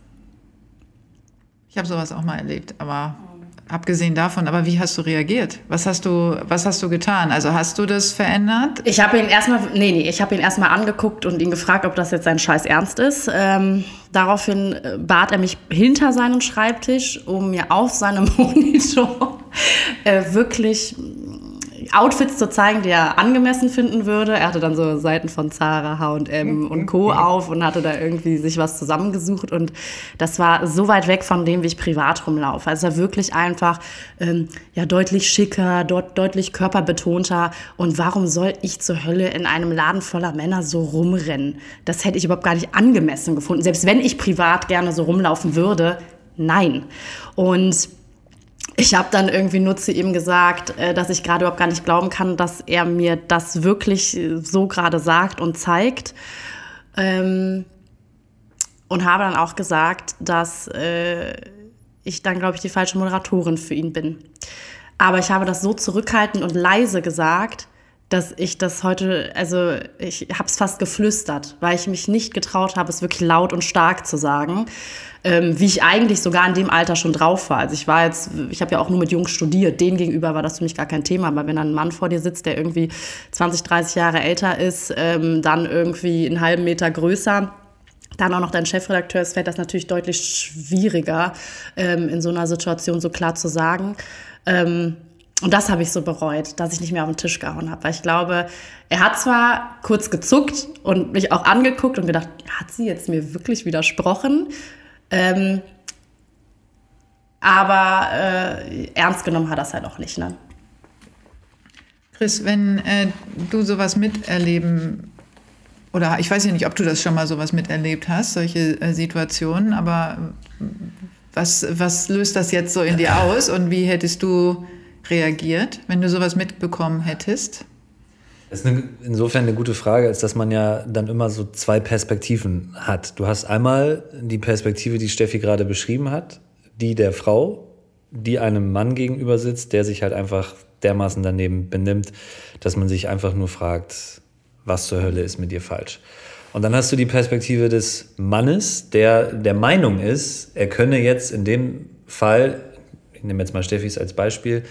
Ich habe sowas auch mal erlebt, aber abgesehen davon, aber wie hast du reagiert? Was hast du, was hast du getan? Also hast du das verändert? Ich habe ihn erstmal, nee, nee, ich habe ihn erstmal angeguckt und ihn gefragt, ob das jetzt sein Scheiß ernst ist. Ähm, daraufhin äh, bat er mich hinter seinen Schreibtisch, um mir auf seinem Monitor äh, wirklich Outfits zu zeigen, die er angemessen finden würde. Er hatte dann so Seiten von Zara, H&M und Co. auf und hatte da irgendwie sich was zusammengesucht und das war so weit weg von dem, wie ich privat rumlaufe. Also er wirklich einfach ähm, ja deutlich schicker, dort deutlich körperbetonter und warum soll ich zur Hölle in einem Laden voller Männer so rumrennen? Das hätte ich überhaupt gar nicht angemessen gefunden. Selbst wenn ich privat gerne so rumlaufen würde, nein. Und ich habe dann irgendwie nur zu ihm gesagt, äh, dass ich gerade überhaupt gar nicht glauben kann, dass er mir das wirklich so gerade sagt und zeigt. Ähm, und habe dann auch gesagt, dass äh, ich dann, glaube ich, die falsche Moderatorin für ihn bin. Aber ich habe das so zurückhaltend und leise gesagt, dass ich das heute, also ich habe es fast geflüstert, weil ich mich nicht getraut habe, es wirklich laut und stark zu sagen, ähm, wie ich eigentlich sogar in dem Alter schon drauf war. Also ich war jetzt, ich habe ja auch nur mit Jungs studiert, denen gegenüber war das für mich gar kein Thema, aber wenn dann ein Mann vor dir sitzt, der irgendwie 20, 30 Jahre älter ist, ähm, dann irgendwie einen halben Meter größer, dann auch noch dein Chefredakteur ist, fällt das natürlich deutlich schwieriger, ähm, in so einer Situation so klar zu sagen. Ähm, und das habe ich so bereut, dass ich nicht mehr auf den Tisch gehauen habe. Weil ich glaube, er hat zwar kurz gezuckt und mich auch angeguckt und gedacht, hat sie jetzt mir wirklich widersprochen? Ähm, aber äh, ernst genommen hat das halt auch nicht. Ne? Chris, wenn äh, du sowas miterleben oder ich weiß ja nicht, ob du das schon mal sowas miterlebt hast, solche äh, Situationen, aber was, was löst das jetzt so in dir aus und wie hättest du reagiert, wenn du sowas mitbekommen hättest? Das ist eine, insofern eine gute Frage, als dass man ja dann immer so zwei Perspektiven hat. Du hast einmal die Perspektive, die Steffi gerade beschrieben hat, die der Frau, die einem Mann gegenüber sitzt, der sich halt einfach dermaßen daneben benimmt, dass man sich einfach nur fragt, was zur Hölle ist mit dir falsch. Und dann hast du die Perspektive des Mannes, der der Meinung ist, er könne jetzt in dem Fall, ich nehme jetzt mal Steffis als Beispiel,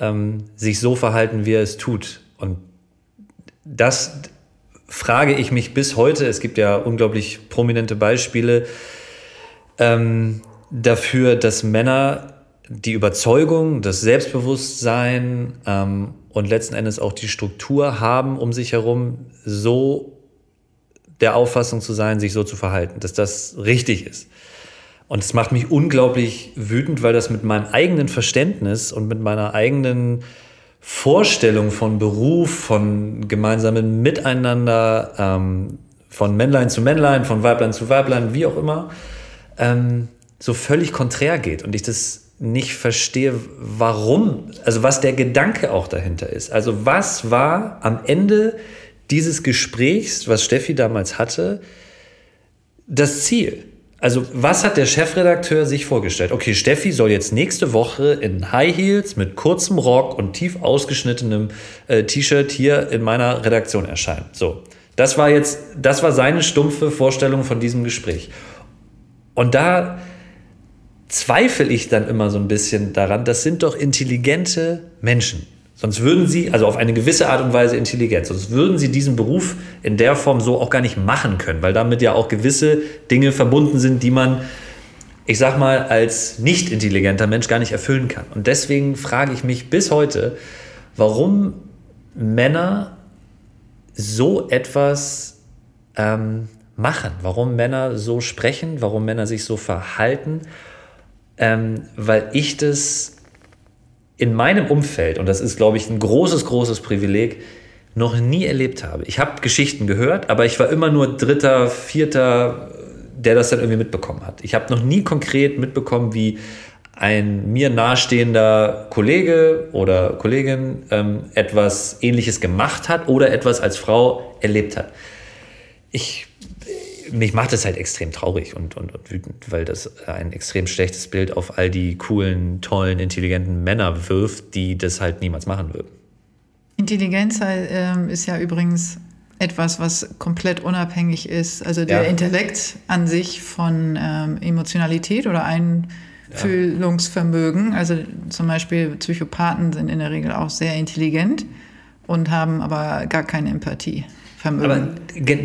ähm, sich so verhalten, wie er es tut. Und das frage ich mich bis heute. Es gibt ja unglaublich prominente Beispiele ähm, dafür, dass Männer die Überzeugung, das Selbstbewusstsein ähm, und letzten Endes auch die Struktur haben, um sich herum so der Auffassung zu sein, sich so zu verhalten, dass das richtig ist. Und es macht mich unglaublich wütend, weil das mit meinem eigenen Verständnis und mit meiner eigenen Vorstellung von Beruf, von gemeinsamen Miteinander, ähm, von Männlein zu Männlein, von Weiblein zu Weiblein, wie auch immer, ähm, so völlig konträr geht und ich das nicht verstehe, warum, also was der Gedanke auch dahinter ist. Also was war am Ende dieses Gesprächs, was Steffi damals hatte, das Ziel? Also, was hat der Chefredakteur sich vorgestellt? Okay, Steffi soll jetzt nächste Woche in High Heels mit kurzem Rock und tief ausgeschnittenem äh, T-Shirt hier in meiner Redaktion erscheinen. So, das war jetzt, das war seine stumpfe Vorstellung von diesem Gespräch. Und da zweifle ich dann immer so ein bisschen daran, das sind doch intelligente Menschen. Sonst würden sie, also auf eine gewisse Art und Weise intelligent, sonst würden sie diesen Beruf in der Form so auch gar nicht machen können, weil damit ja auch gewisse Dinge verbunden sind, die man, ich sag mal, als nicht intelligenter Mensch gar nicht erfüllen kann. Und deswegen frage ich mich bis heute, warum Männer so etwas ähm, machen, warum Männer so sprechen, warum Männer sich so verhalten, ähm, weil ich das in meinem Umfeld, und das ist, glaube ich, ein großes, großes Privileg, noch nie erlebt habe. Ich habe Geschichten gehört, aber ich war immer nur Dritter, Vierter, der das dann irgendwie mitbekommen hat. Ich habe noch nie konkret mitbekommen, wie ein mir nahestehender Kollege oder Kollegin ähm, etwas Ähnliches gemacht hat oder etwas als Frau erlebt hat. Ich, mich macht das halt extrem traurig und, und, und wütend, weil das ein extrem schlechtes Bild auf all die coolen, tollen, intelligenten Männer wirft, die das halt niemals machen würden. Intelligenz äh, ist ja übrigens etwas, was komplett unabhängig ist. Also der ja. Intellekt an sich von ähm, Emotionalität oder ein Fühlungsvermögen. Also zum Beispiel Psychopathen sind in der Regel auch sehr intelligent und haben aber gar keine Empathie. Vermögen. Aber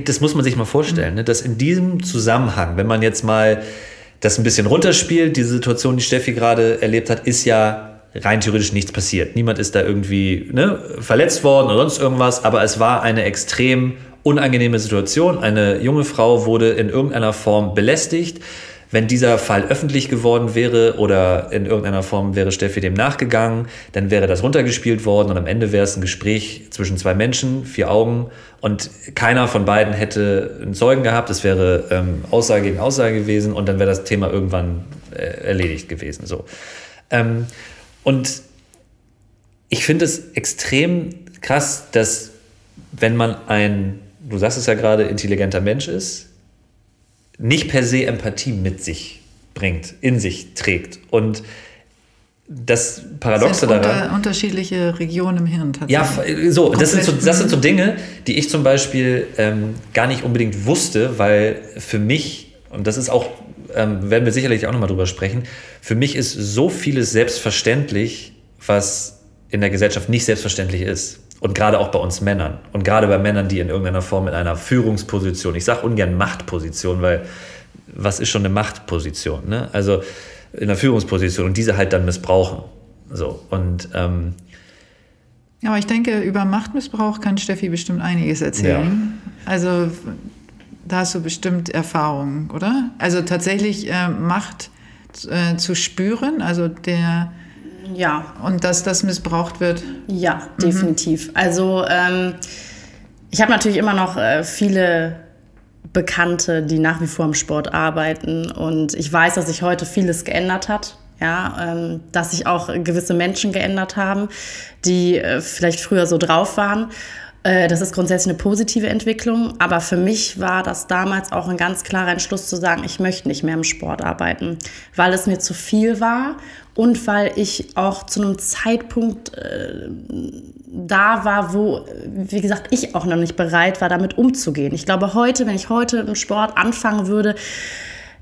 das muss man sich mal vorstellen, ne? dass in diesem Zusammenhang, wenn man jetzt mal das ein bisschen runterspielt, diese Situation, die Steffi gerade erlebt hat, ist ja rein theoretisch nichts passiert. Niemand ist da irgendwie ne, verletzt worden oder sonst irgendwas, aber es war eine extrem unangenehme Situation. Eine junge Frau wurde in irgendeiner Form belästigt wenn dieser Fall öffentlich geworden wäre oder in irgendeiner Form wäre Steffi dem nachgegangen, dann wäre das runtergespielt worden und am Ende wäre es ein Gespräch zwischen zwei Menschen, vier Augen und keiner von beiden hätte einen Zeugen gehabt. Es wäre ähm, Aussage gegen Aussage gewesen und dann wäre das Thema irgendwann äh, erledigt gewesen. So. Ähm, und ich finde es extrem krass, dass wenn man ein, du sagst es ja gerade, intelligenter Mensch ist, nicht per se Empathie mit sich bringt, in sich trägt. Und das Paradoxe das daran. Unter, unterschiedliche Regionen im Hirn tatsächlich. Ja, so das, sind so, das sind so Dinge, die ich zum Beispiel ähm, gar nicht unbedingt wusste, weil für mich, und das ist auch, ähm, werden wir sicherlich auch nochmal drüber sprechen, für mich ist so vieles selbstverständlich, was in der Gesellschaft nicht selbstverständlich ist. Und gerade auch bei uns Männern. Und gerade bei Männern, die in irgendeiner Form in einer Führungsposition, ich sage ungern Machtposition, weil was ist schon eine Machtposition? Ne? Also in einer Führungsposition und diese halt dann missbrauchen. So, und ähm, ja, aber ich denke, über Machtmissbrauch kann Steffi bestimmt einiges erzählen. Ja. Also da hast du bestimmt Erfahrungen, oder? Also tatsächlich äh, Macht äh, zu spüren, also der ja. Und dass das missbraucht wird? Ja, definitiv. Mhm. Also ähm, ich habe natürlich immer noch äh, viele Bekannte, die nach wie vor im Sport arbeiten. Und ich weiß, dass sich heute vieles geändert hat. Ja, ähm, dass sich auch gewisse Menschen geändert haben, die äh, vielleicht früher so drauf waren. Äh, das ist grundsätzlich eine positive Entwicklung, aber für mich war das damals auch ein ganz klarer Entschluss zu sagen, ich möchte nicht mehr im Sport arbeiten, weil es mir zu viel war und weil ich auch zu einem Zeitpunkt äh, da war, wo, wie gesagt, ich auch noch nicht bereit war, damit umzugehen. Ich glaube, heute, wenn ich heute im Sport anfangen würde,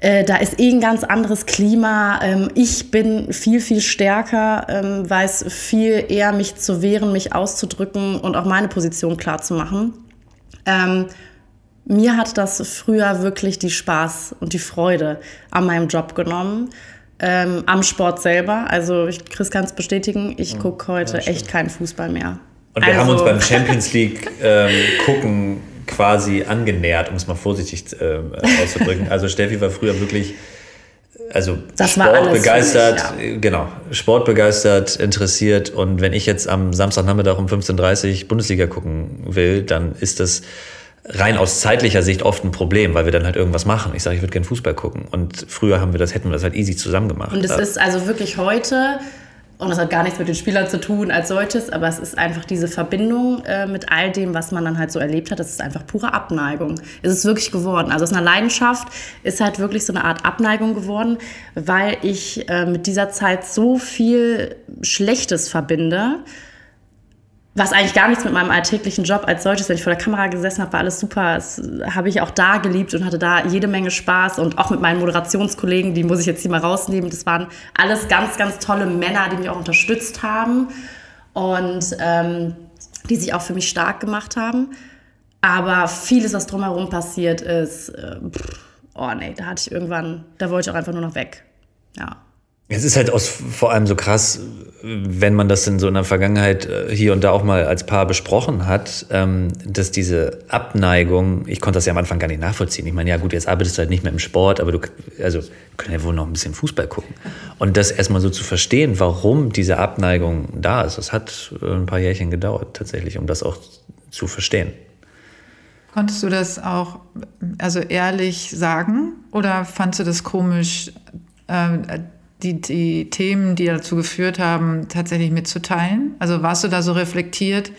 äh, da ist eh ein ganz anderes Klima. Ähm, ich bin viel, viel stärker, ähm, weiß viel eher, mich zu wehren, mich auszudrücken und auch meine Position klar zu machen. Ähm, mir hat das früher wirklich die Spaß und die Freude an meinem Job genommen ähm, am Sport selber. Also ich, Chris kann es bestätigen, ich gucke heute ja, echt keinen Fußball mehr. Und wir also, haben uns beim Champions League ähm, gucken quasi angenähert, um es mal vorsichtig äh, auszudrücken. Also Steffi war früher wirklich also das sportbegeistert, ja. genau, sportbegeistert, interessiert. Und wenn ich jetzt am Samstagnachmittag um 15.30 Uhr Bundesliga gucken will, dann ist das rein aus zeitlicher Sicht oft ein Problem, weil wir dann halt irgendwas machen. Ich sage, ich würde gerne Fußball gucken. Und früher haben wir das, hätten wir das halt easy zusammen gemacht. Und es ist also wirklich heute, und das hat gar nichts mit den Spielern zu tun als solches, aber es ist einfach diese Verbindung äh, mit all dem, was man dann halt so erlebt hat. Das ist einfach pure Abneigung. Es ist wirklich geworden. Also aus einer Leidenschaft ist halt wirklich so eine Art Abneigung geworden, weil ich äh, mit dieser Zeit so viel Schlechtes verbinde was eigentlich gar nichts mit meinem alltäglichen Job als solches, wenn ich vor der Kamera gesessen habe, war alles super. Das habe ich auch da geliebt und hatte da jede Menge Spaß und auch mit meinen Moderationskollegen, die muss ich jetzt hier mal rausnehmen. Das waren alles ganz, ganz tolle Männer, die mich auch unterstützt haben und ähm, die sich auch für mich stark gemacht haben. Aber vieles, was drumherum passiert ist, äh, pff, oh nee, da hatte ich irgendwann, da wollte ich auch einfach nur noch weg. Ja. Es ist halt aus, vor allem so krass, wenn man das in so einer Vergangenheit äh, hier und da auch mal als Paar besprochen hat, ähm, dass diese Abneigung, ich konnte das ja am Anfang gar nicht nachvollziehen. Ich meine, ja gut, jetzt arbeitest du halt nicht mehr im Sport, aber du, also, können ja wohl noch ein bisschen Fußball gucken. Und das erstmal so zu verstehen, warum diese Abneigung da ist, das hat äh, ein paar Jährchen gedauert tatsächlich, um das auch zu verstehen. Konntest du das auch also ehrlich sagen oder fandst du das komisch, äh, die, die Themen, die dazu geführt haben, tatsächlich mitzuteilen? Also warst du da so reflektiert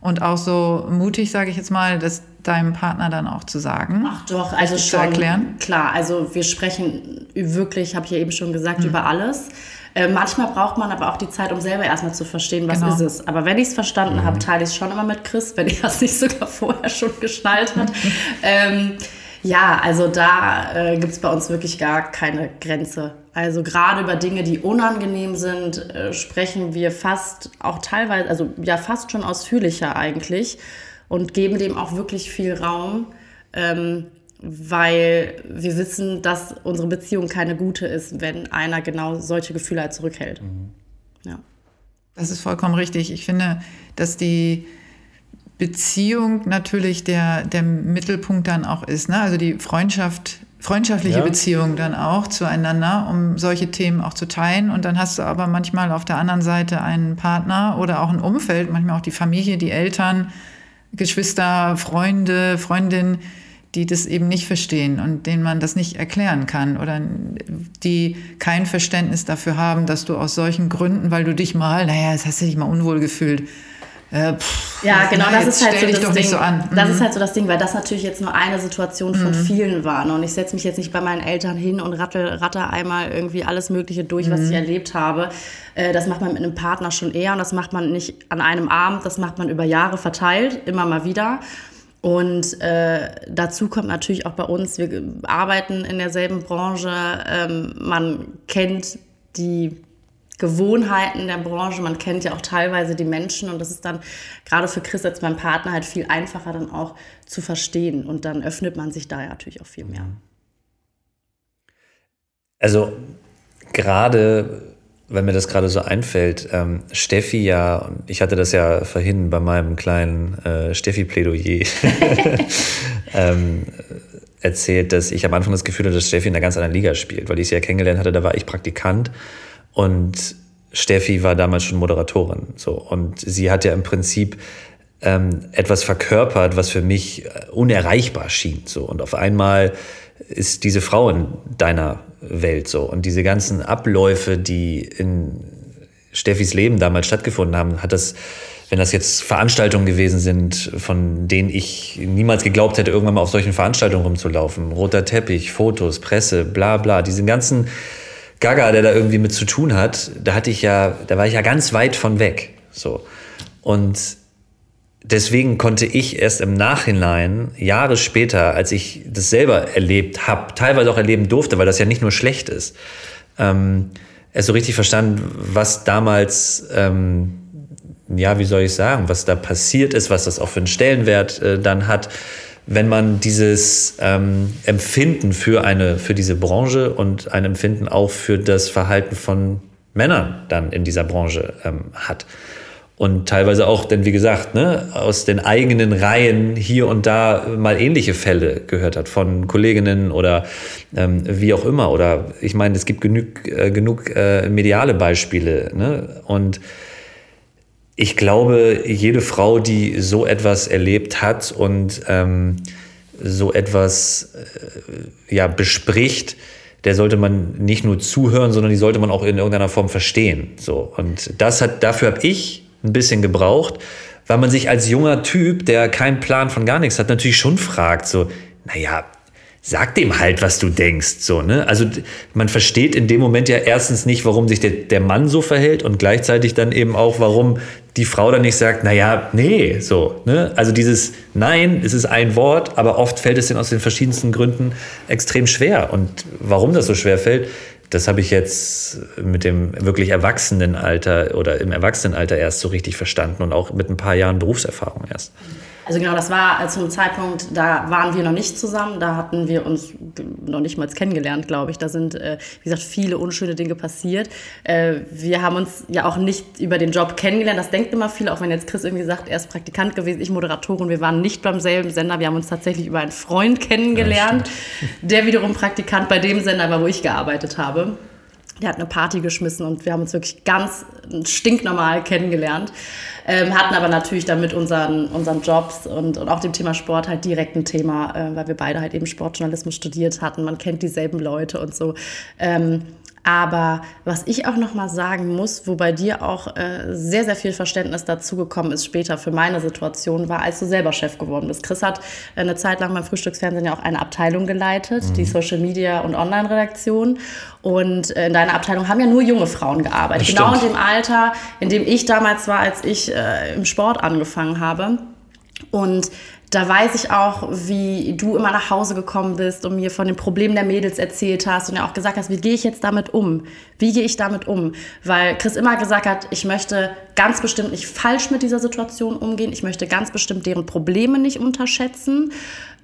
und auch so mutig, sage ich jetzt mal, das deinem Partner dann auch zu sagen? Ach doch, also schon. Zu erklären? Klar, also wir sprechen wirklich, habe ich ja eben schon gesagt, mhm. über alles. Äh, manchmal braucht man aber auch die Zeit, um selber erstmal zu verstehen, was genau. ist es. Aber wenn ich es verstanden mhm. habe, teile ich es schon immer mit Chris, wenn ich das nicht sogar vorher schon geschnallt hat. ähm, ja, also da äh, gibt es bei uns wirklich gar keine Grenze. Also gerade über Dinge, die unangenehm sind, äh, sprechen wir fast auch teilweise, also ja fast schon ausführlicher eigentlich und geben dem auch wirklich viel Raum, ähm, weil wir wissen, dass unsere Beziehung keine gute ist, wenn einer genau solche Gefühle halt zurückhält. Mhm. Ja. Das ist vollkommen richtig. Ich finde, dass die Beziehung natürlich der, der Mittelpunkt dann auch ist. Ne? Also die Freundschaft, freundschaftliche ja. Beziehung dann auch zueinander, um solche Themen auch zu teilen. Und dann hast du aber manchmal auf der anderen Seite einen Partner oder auch ein Umfeld, manchmal auch die Familie, die Eltern, Geschwister, Freunde, Freundinnen, die das eben nicht verstehen und denen man das nicht erklären kann oder die kein Verständnis dafür haben, dass du aus solchen Gründen, weil du dich mal, naja, jetzt hast du dich mal unwohl gefühlt, äh, pff, ja, genau, das ist halt so das Ding. So das mhm. ist halt so das Ding, weil das natürlich jetzt nur eine Situation von mhm. vielen war. Ne? Und ich setze mich jetzt nicht bei meinen Eltern hin und rattel, ratter einmal irgendwie alles Mögliche durch, mhm. was ich mhm. erlebt habe. Äh, das macht man mit einem Partner schon eher und das macht man nicht an einem Abend, das macht man über Jahre verteilt, immer mal wieder. Und äh, dazu kommt natürlich auch bei uns, wir arbeiten in derselben Branche, ähm, man kennt die Gewohnheiten der Branche. Man kennt ja auch teilweise die Menschen und das ist dann gerade für Chris als mein Partner halt viel einfacher dann auch zu verstehen und dann öffnet man sich da ja natürlich auch viel mehr. Also gerade, wenn mir das gerade so einfällt, ähm, Steffi ja, ich hatte das ja vorhin bei meinem kleinen äh, Steffi-Plädoyer ähm, erzählt, dass ich am Anfang das Gefühl hatte, dass Steffi in einer ganz anderen Liga spielt, weil ich sie ja kennengelernt hatte, da war ich Praktikant und Steffi war damals schon Moderatorin. So. Und sie hat ja im Prinzip ähm, etwas verkörpert, was für mich äh, unerreichbar schien. So. Und auf einmal ist diese Frau in deiner Welt so. Und diese ganzen Abläufe, die in Steffis Leben damals stattgefunden haben, hat das, wenn das jetzt Veranstaltungen gewesen sind, von denen ich niemals geglaubt hätte, irgendwann mal auf solchen Veranstaltungen rumzulaufen, roter Teppich, Fotos, Presse, bla bla, diese ganzen Gaga, der da irgendwie mit zu tun hat, da hatte ich ja, da war ich ja ganz weit von weg. So. Und deswegen konnte ich erst im Nachhinein, Jahre später, als ich das selber erlebt habe, teilweise auch erleben durfte, weil das ja nicht nur schlecht ist, ähm, erst so richtig verstanden, was damals, ähm, ja, wie soll ich sagen, was da passiert ist, was das auch für einen Stellenwert äh, dann hat wenn man dieses ähm, Empfinden für, eine, für diese Branche und ein Empfinden auch für das Verhalten von Männern dann in dieser Branche ähm, hat. Und teilweise auch, denn wie gesagt, ne, aus den eigenen Reihen hier und da mal ähnliche Fälle gehört hat von Kolleginnen oder ähm, wie auch immer. Oder ich meine, es gibt genug, äh, genug äh, mediale Beispiele. Ne? Und ich glaube, jede Frau, die so etwas erlebt hat und ähm, so etwas äh, ja, bespricht, der sollte man nicht nur zuhören, sondern die sollte man auch in irgendeiner Form verstehen. So. Und das hat, dafür habe ich ein bisschen gebraucht, weil man sich als junger Typ, der keinen Plan von gar nichts hat, natürlich schon fragt, so, naja, sag dem halt, was du denkst. So, ne? Also man versteht in dem Moment ja erstens nicht, warum sich der, der Mann so verhält und gleichzeitig dann eben auch, warum die Frau dann nicht sagt, naja, nee, so. Ne? Also dieses Nein, es ist ein Wort, aber oft fällt es denn aus den verschiedensten Gründen extrem schwer. Und warum das so schwer fällt, das habe ich jetzt mit dem wirklich Erwachsenenalter oder im Erwachsenenalter erst so richtig verstanden und auch mit ein paar Jahren Berufserfahrung erst. Also genau, das war zum Zeitpunkt, da waren wir noch nicht zusammen, da hatten wir uns noch nicht mal kennengelernt, glaube ich. Da sind, äh, wie gesagt, viele unschöne Dinge passiert. Äh, wir haben uns ja auch nicht über den Job kennengelernt, das denkt immer viel, auch wenn jetzt Chris irgendwie sagt, er ist Praktikant gewesen, ich Moderatorin, wir waren nicht beim selben Sender, wir haben uns tatsächlich über einen Freund kennengelernt, ja, der wiederum Praktikant bei dem Sender war, wo ich gearbeitet habe. Der hat eine Party geschmissen und wir haben uns wirklich ganz stinknormal kennengelernt. Ähm, hatten aber natürlich dann mit unseren, unseren Jobs und, und auch dem Thema Sport halt direkt ein Thema, äh, weil wir beide halt eben Sportjournalismus studiert hatten. Man kennt dieselben Leute und so. Ähm, Aber was ich auch noch mal sagen muss, wo bei dir auch äh, sehr, sehr viel Verständnis dazugekommen ist später für meine Situation, war, als du selber Chef geworden bist. Chris hat äh, eine Zeit lang beim Frühstücksfernsehen ja auch eine Abteilung geleitet, mhm. die Social Media und Online-Redaktion. Und äh, in deiner Abteilung haben ja nur junge Frauen gearbeitet. Das genau stimmt. in dem Alter, in dem ich damals war, als ich äh, im Sport angefangen habe. Und da weiß ich auch, wie du immer nach Hause gekommen bist und mir von den Problemen der Mädels erzählt hast und ja auch gesagt hast, wie gehe ich jetzt damit um? Wie gehe ich damit um? Weil Chris immer gesagt hat, ich möchte ganz bestimmt nicht falsch mit dieser Situation umgehen. Ich möchte ganz bestimmt deren Probleme nicht unterschätzen.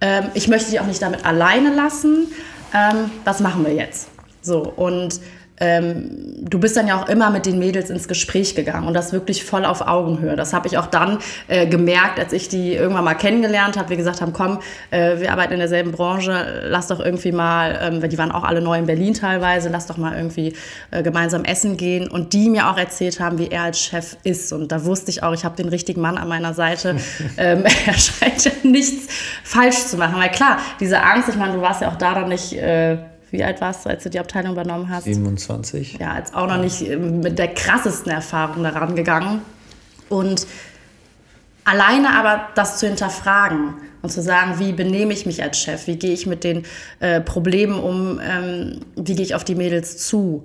Ähm, ich möchte die auch nicht damit alleine lassen. Ähm, was machen wir jetzt? So, und ähm, du bist dann ja auch immer mit den Mädels ins Gespräch gegangen und das wirklich voll auf Augenhöhe. Das habe ich auch dann äh, gemerkt, als ich die irgendwann mal kennengelernt habe. Wir gesagt haben, komm, äh, wir arbeiten in derselben Branche, lass doch irgendwie mal, ähm, weil die waren auch alle neu in Berlin teilweise, lass doch mal irgendwie äh, gemeinsam essen gehen und die mir auch erzählt haben, wie er als Chef ist. Und da wusste ich auch, ich habe den richtigen Mann an meiner Seite. ähm, er scheint ja nichts falsch zu machen. Weil klar, diese Angst, ich meine, du warst ja auch da dann nicht äh, wie alt warst du, als du die Abteilung übernommen hast? 27. Ja, als auch noch nicht ähm, mit der krassesten Erfahrung daran gegangen. Und alleine aber das zu hinterfragen und zu sagen, wie benehme ich mich als Chef, wie gehe ich mit den äh, Problemen um, ähm, wie gehe ich auf die Mädels zu,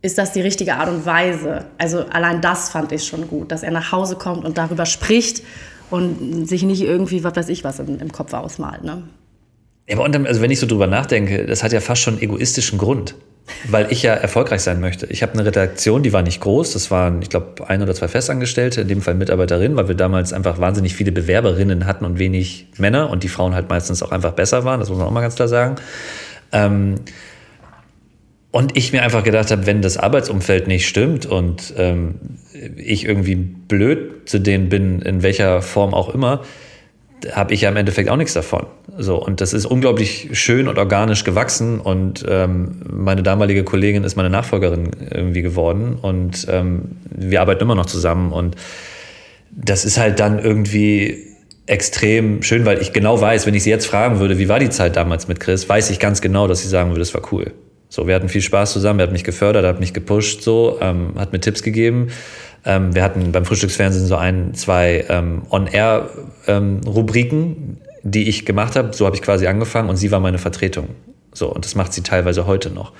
ist das die richtige Art und Weise? Also allein das fand ich schon gut, dass er nach Hause kommt und darüber spricht und sich nicht irgendwie, was weiß ich, was im, im Kopf ausmalt. Ne? Ja, aber unterm, also wenn ich so drüber nachdenke, das hat ja fast schon egoistischen Grund, weil ich ja erfolgreich sein möchte. Ich habe eine Redaktion, die war nicht groß, das waren, ich glaube, ein oder zwei Festangestellte, in dem Fall Mitarbeiterinnen, weil wir damals einfach wahnsinnig viele Bewerberinnen hatten und wenig Männer und die Frauen halt meistens auch einfach besser waren, das muss man auch mal ganz klar sagen. Ähm, und ich mir einfach gedacht habe, wenn das Arbeitsumfeld nicht stimmt und ähm, ich irgendwie blöd zu denen bin, in welcher Form auch immer, habe ich ja im Endeffekt auch nichts davon. So, und das ist unglaublich schön und organisch gewachsen. Und ähm, meine damalige Kollegin ist meine Nachfolgerin irgendwie geworden. Und ähm, wir arbeiten immer noch zusammen. Und das ist halt dann irgendwie extrem schön, weil ich genau weiß, wenn ich sie jetzt fragen würde, wie war die Zeit damals mit Chris, weiß ich ganz genau, dass sie sagen würde, es war cool. So, wir hatten viel Spaß zusammen, er hat mich gefördert, er hat mich gepusht, so, ähm, hat mir Tipps gegeben. Ähm, wir hatten beim Frühstücksfernsehen so ein, zwei ähm, On-Air-Rubriken, ähm, die ich gemacht habe. So habe ich quasi angefangen und sie war meine Vertretung. So, und das macht sie teilweise heute noch.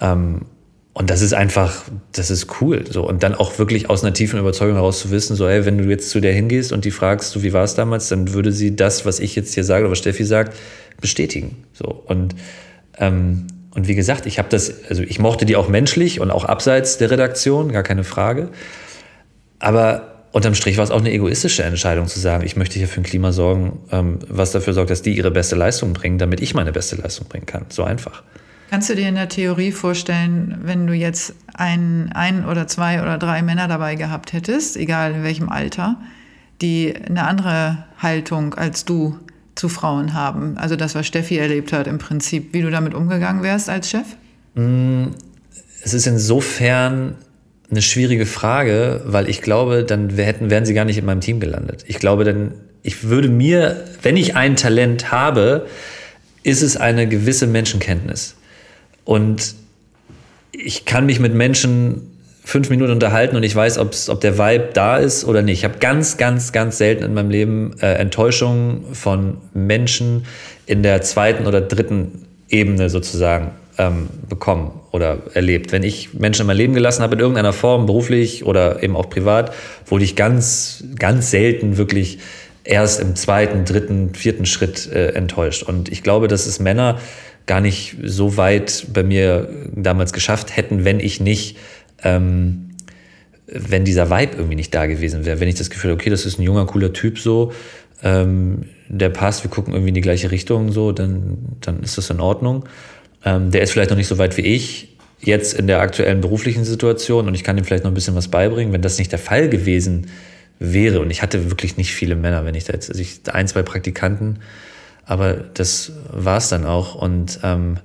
Ähm, und das ist einfach, das ist cool. So. Und dann auch wirklich aus einer tiefen Überzeugung heraus zu wissen, so, hey, wenn du jetzt zu der hingehst und die fragst, so, wie war es damals, dann würde sie das, was ich jetzt hier sage oder was Steffi sagt, bestätigen. So. Und, ähm, und wie gesagt, ich habe das, also ich mochte die auch menschlich und auch abseits der Redaktion, gar keine Frage. Aber unterm Strich war es auch eine egoistische Entscheidung zu sagen, ich möchte hier für ein Klima sorgen, ähm, was dafür sorgt, dass die ihre beste Leistung bringen, damit ich meine beste Leistung bringen kann. So einfach. Kannst du dir in der Theorie vorstellen, wenn du jetzt ein, ein oder zwei oder drei Männer dabei gehabt hättest, egal in welchem Alter, die eine andere Haltung als du zu Frauen haben? Also das, was Steffi erlebt hat im Prinzip, wie du damit umgegangen wärst als Chef? Mm, es ist insofern eine schwierige Frage, weil ich glaube, dann hätten, wären sie gar nicht in meinem Team gelandet. Ich glaube, dann, ich würde mir, wenn ich ein Talent habe, ist es eine gewisse Menschenkenntnis. Und ich kann mich mit Menschen fünf Minuten unterhalten und ich weiß, ob der Vibe da ist oder nicht. Ich habe ganz, ganz, ganz selten in meinem Leben äh, Enttäuschungen von Menschen in der zweiten oder dritten Ebene sozusagen ähm, bekommen oder erlebt. Wenn ich Menschen in mein Leben gelassen habe, in irgendeiner Form, beruflich oder eben auch privat, wurde ich ganz, ganz selten wirklich erst im zweiten, dritten, vierten Schritt äh, enttäuscht. Und ich glaube, dass es Männer gar nicht so weit bei mir damals geschafft hätten, wenn ich nicht, ähm, wenn dieser Vibe irgendwie nicht da gewesen wäre. Wenn ich das Gefühl, okay, das ist ein junger, cooler Typ so, ähm, der passt, wir gucken irgendwie in die gleiche Richtung so, dann, dann ist das in Ordnung. Ähm, der ist vielleicht noch nicht so weit wie ich, jetzt in der aktuellen beruflichen Situation und ich kann ihm vielleicht noch ein bisschen was beibringen. Wenn das nicht der Fall gewesen wäre, und ich hatte wirklich nicht viele Männer, wenn ich da jetzt, also ich, ein, zwei Praktikanten, aber das war es dann auch. Und ähm,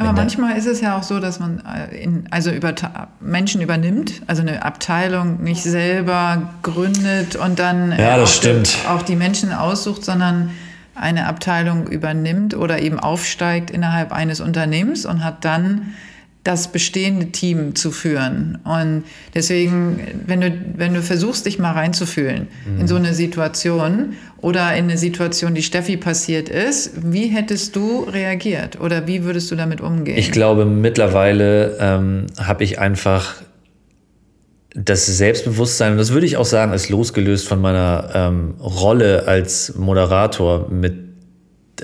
aber manchmal ist es ja auch so, dass man äh, in, also über Menschen übernimmt, also eine Abteilung nicht selber gründet und dann ja, auch, stimmt. Die, auch die Menschen aussucht, sondern eine Abteilung übernimmt oder eben aufsteigt innerhalb eines Unternehmens und hat dann das bestehende Team zu führen. Und deswegen, wenn du, wenn du versuchst, dich mal reinzufühlen mhm. in so eine Situation oder in eine Situation, die Steffi passiert ist, wie hättest du reagiert oder wie würdest du damit umgehen? Ich glaube, mittlerweile ähm, habe ich einfach das Selbstbewusstsein, und das würde ich auch sagen, ist losgelöst von meiner ähm, Rolle als Moderator mit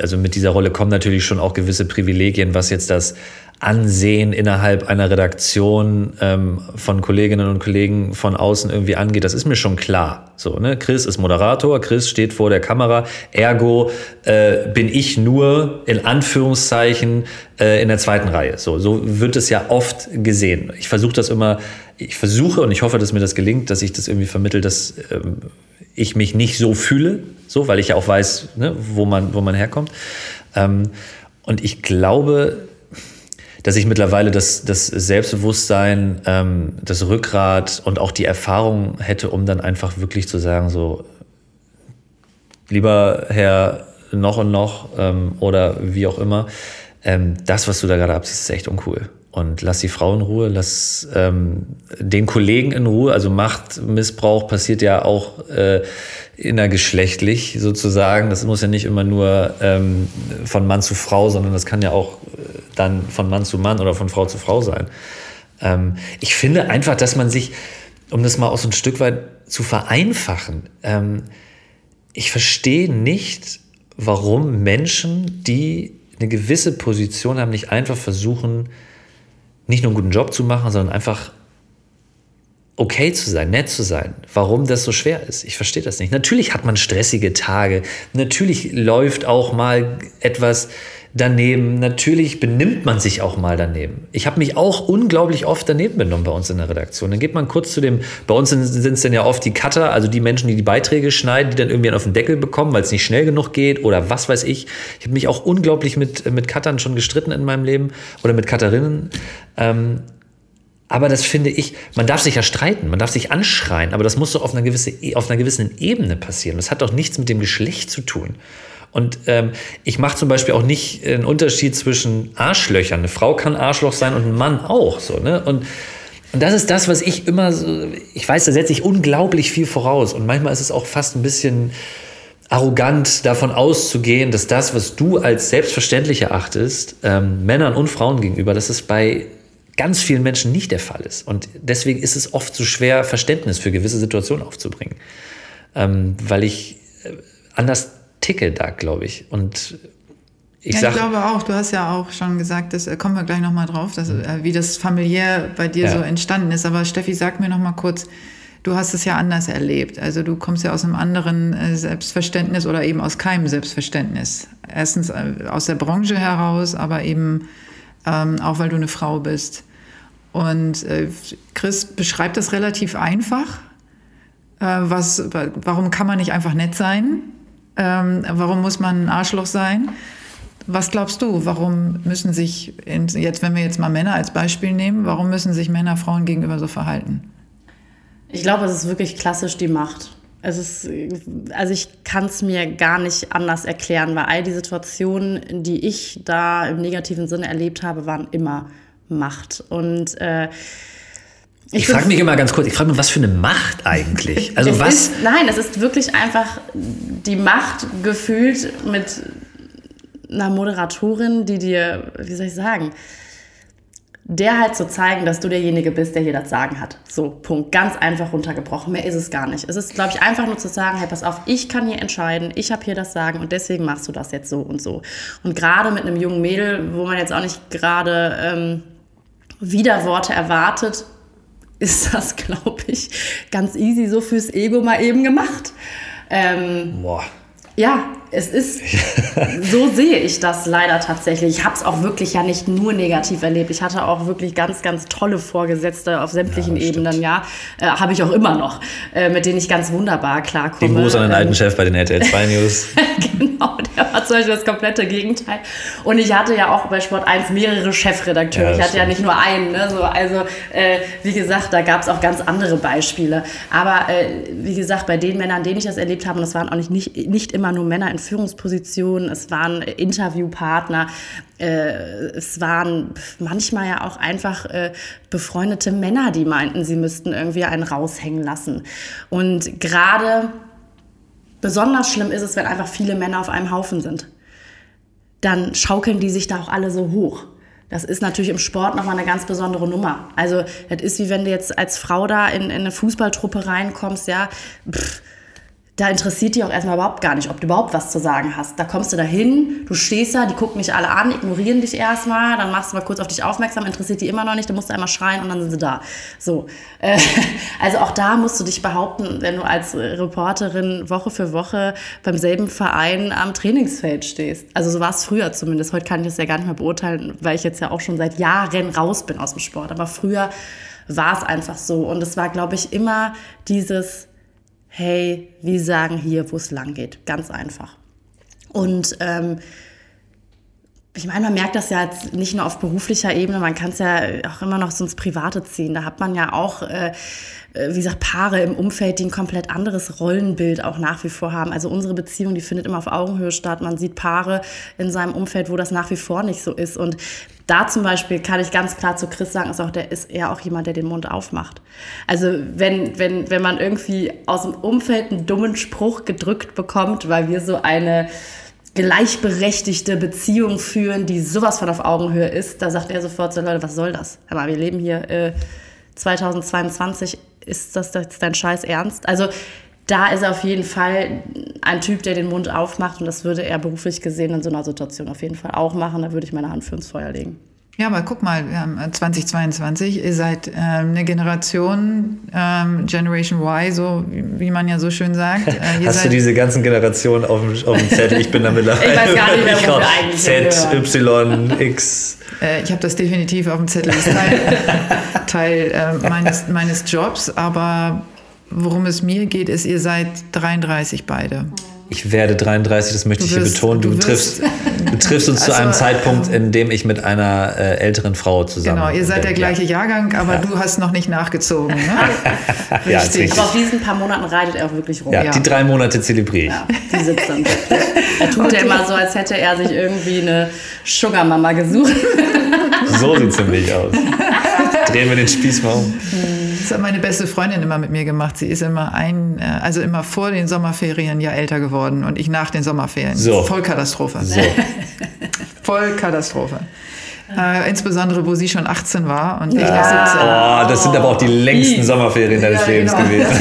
also mit dieser Rolle kommen natürlich schon auch gewisse Privilegien, was jetzt das Ansehen innerhalb einer Redaktion ähm, von Kolleginnen und Kollegen von außen irgendwie angeht, das ist mir schon klar. So, ne? Chris ist Moderator, Chris steht vor der Kamera, ergo äh, bin ich nur in Anführungszeichen äh, in der zweiten Reihe. So, so wird es ja oft gesehen. Ich versuche das immer, ich versuche und ich hoffe, dass mir das gelingt, dass ich das irgendwie vermittel, dass ähm, ich mich nicht so fühle, so, weil ich ja auch weiß, ne, wo, man, wo man herkommt. Ähm, und ich glaube, dass ich mittlerweile das, das Selbstbewusstsein, ähm, das Rückgrat und auch die Erfahrung hätte, um dann einfach wirklich zu sagen, so, lieber Herr noch und noch ähm, oder wie auch immer, ähm, das, was du da gerade abziehst, ist echt uncool. Und lass die Frau in Ruhe, lass ähm, den Kollegen in Ruhe. Also Machtmissbrauch passiert ja auch äh, innergeschlechtlich sozusagen. Das muss ja nicht immer nur ähm, von Mann zu Frau, sondern das kann ja auch äh, dann von Mann zu Mann oder von Frau zu Frau sein. Ähm, ich finde einfach, dass man sich, um das mal auch so ein Stück weit zu vereinfachen, ähm, ich verstehe nicht, warum Menschen, die eine gewisse Position haben, nicht einfach versuchen, nicht nur einen guten Job zu machen, sondern einfach okay zu sein, nett zu sein, warum das so schwer ist. Ich verstehe das nicht. Natürlich hat man stressige Tage, natürlich läuft auch mal etwas daneben, natürlich benimmt man sich auch mal daneben. Ich habe mich auch unglaublich oft daneben benommen bei uns in der Redaktion. Dann geht man kurz zu dem, bei uns sind es dann ja oft die Cutter, also die Menschen, die die Beiträge schneiden, die dann irgendwie auf den Deckel bekommen, weil es nicht schnell genug geht oder was weiß ich. Ich habe mich auch unglaublich mit, mit Cuttern schon gestritten in meinem Leben oder mit Cutterinnen. Ähm, aber das finde ich, man darf sich ja streiten, man darf sich anschreien, aber das muss doch auf einer, gewisse, auf einer gewissen Ebene passieren. Das hat doch nichts mit dem Geschlecht zu tun. Und ähm, ich mache zum Beispiel auch nicht einen Unterschied zwischen Arschlöchern. Eine Frau kann Arschloch sein und ein Mann auch. So, ne? und, und das ist das, was ich immer so, ich weiß, da setze ich unglaublich viel voraus. Und manchmal ist es auch fast ein bisschen arrogant davon auszugehen, dass das, was du als selbstverständlich erachtest, ähm, Männern und Frauen gegenüber, dass es bei ganz vielen Menschen nicht der Fall ist. Und deswegen ist es oft so schwer, Verständnis für gewisse Situationen aufzubringen. Ähm, weil ich äh, anders ticke da, glaube ich. Und ich, ja, ich glaube auch, du hast ja auch schon gesagt, das äh, kommen wir gleich nochmal drauf, dass, mhm. äh, wie das familiär bei dir ja. so entstanden ist. Aber Steffi, sag mir nochmal kurz, du hast es ja anders erlebt. Also du kommst ja aus einem anderen äh, Selbstverständnis oder eben aus keinem Selbstverständnis. Erstens aus der Branche heraus, aber eben ähm, auch weil du eine Frau bist. Und äh, Chris beschreibt das relativ einfach. Äh, was, warum kann man nicht einfach nett sein? Ähm, warum muss man ein Arschloch sein? Was glaubst du, warum müssen sich, jetzt wenn wir jetzt mal Männer als Beispiel nehmen, warum müssen sich Männer Frauen gegenüber so verhalten? Ich glaube, es ist wirklich klassisch die Macht. Es ist, also ich kann es mir gar nicht anders erklären, weil all die Situationen, die ich da im negativen Sinne erlebt habe, waren immer Macht. Und äh, ich, ich frage mich immer ganz kurz, ich frage mich, was für eine Macht eigentlich? Also was? Ist, nein, es ist wirklich einfach die Macht gefühlt mit einer Moderatorin, die dir, wie soll ich sagen, der halt zu zeigen, dass du derjenige bist, der hier das Sagen hat. So, Punkt. Ganz einfach runtergebrochen. Mehr ist es gar nicht. Es ist, glaube ich, einfach nur zu sagen, hey, pass auf, ich kann hier entscheiden, ich habe hier das Sagen und deswegen machst du das jetzt so und so. Und gerade mit einem jungen Mädel, wo man jetzt auch nicht gerade ähm, Widerworte erwartet, ist das, glaube ich, ganz easy so fürs Ego mal eben gemacht. Ähm, Boah. Ja, es ist, so sehe ich das leider tatsächlich. Ich habe es auch wirklich ja nicht nur negativ erlebt. Ich hatte auch wirklich ganz, ganz tolle Vorgesetzte auf sämtlichen ja, Ebenen, ja. Äh, habe ich auch immer noch, äh, mit denen ich ganz wunderbar klarkomme. Den Gruß an den alten ähm, Chef bei den RTL 2 News. genau, Er war zum Beispiel das komplette Gegenteil. Und ich hatte ja auch bei Sport 1 mehrere Chefredakteure. Ja, ich hatte stimmt. ja nicht nur einen. Ne? So, also, äh, wie gesagt, da gab es auch ganz andere Beispiele. Aber äh, wie gesagt, bei den Männern, denen ich das erlebt habe, und das waren auch nicht, nicht, nicht immer nur Männer in Führungspositionen, es waren Interviewpartner, äh, es waren manchmal ja auch einfach äh, befreundete Männer, die meinten, sie müssten irgendwie einen raushängen lassen. Und gerade besonders schlimm ist es, wenn einfach viele Männer auf einem Haufen sind. Dann schaukeln die sich da auch alle so hoch. Das ist natürlich im Sport nochmal eine ganz besondere Nummer. Also, das ist wie wenn du jetzt als Frau da in, in eine Fußballtruppe reinkommst, ja. Pff, da interessiert die auch erstmal überhaupt gar nicht, ob du überhaupt was zu sagen hast. Da kommst du dahin, du stehst da, die gucken dich alle an, ignorieren dich erstmal, dann machst du mal kurz auf dich aufmerksam, interessiert die immer noch nicht, dann musst du einmal schreien und dann sind sie da. So. Äh, also auch da musst du dich behaupten, wenn du als Reporterin Woche für Woche beim selben Verein am Trainingsfeld stehst. Also so war es früher zumindest. Heute kann ich das ja gar nicht mehr beurteilen, weil ich jetzt ja auch schon seit Jahren raus bin aus dem Sport. Aber früher war es einfach so. Und es war, glaube ich, immer dieses hey, wir sagen hier, wo es lang geht. Ganz einfach. Und ähm, ich meine, man merkt das ja jetzt nicht nur auf beruflicher Ebene, man kann es ja auch immer noch so ins Private ziehen. Da hat man ja auch, äh, äh, wie gesagt, Paare im Umfeld, die ein komplett anderes Rollenbild auch nach wie vor haben. Also unsere Beziehung, die findet immer auf Augenhöhe statt. Man sieht Paare in seinem Umfeld, wo das nach wie vor nicht so ist. Und da zum Beispiel kann ich ganz klar zu Chris sagen, ist auch, der ist eher auch jemand, der den Mund aufmacht. Also wenn, wenn, wenn man irgendwie aus dem Umfeld einen dummen Spruch gedrückt bekommt, weil wir so eine gleichberechtigte Beziehung führen, die sowas von auf Augenhöhe ist, da sagt er sofort so, Leute, was soll das? Aber wir leben hier äh, 2022, ist das jetzt dein Scheiß ernst? Also da ist er auf jeden Fall ein Typ, der den Mund aufmacht und das würde er beruflich gesehen in so einer Situation auf jeden Fall auch machen. Da würde ich meine Hand für ins Feuer legen. Ja, aber guck mal, wir haben 2022, ihr seid ähm, eine Generation, ähm, Generation Y, so wie man ja so schön sagt. Äh, Hast du diese ganzen Generationen auf dem, auf dem Zettel? Ich bin da mittlerweile. ich weiß gar nicht mehr, wo wir eigentlich Z, Y, X. Äh, ich habe das definitiv auf dem Zettel. Das ist Teil, Teil äh, meines, meines Jobs, aber worum es mir geht, ist, ihr seid 33 beide. Ich werde 33, das möchte wirst, ich hier betonen. Du, du triffst, du triffst uns also, zu einem Zeitpunkt, in dem ich mit einer äh, älteren Frau zusammen bin. Genau, ihr seid der gleiche Jahrgang, aber ja. du hast noch nicht nachgezogen. Ne? ja, richtig. Aber auf diesen paar Monaten reitet er auch wirklich rum. Ja, ja. die drei Monate zelebriere ich. Ja, die sitzt dann. Er tut okay. ja immer so, als hätte er sich irgendwie eine Sugar-Mama gesucht. so sieht es nämlich aus. Drehen wir den Spieß mal um. Das hat meine beste Freundin immer mit mir gemacht. Sie ist immer ein, äh, also immer vor den Sommerferien ja älter geworden und ich nach den Sommerferien. So. Vollkatastrophe. So. Vollkatastrophe. Äh, insbesondere, wo sie schon 18 war und ich ja. noch 17. Oh, das sind aber auch die längsten die. Sommerferien deines ja, Lebens genau. gewesen.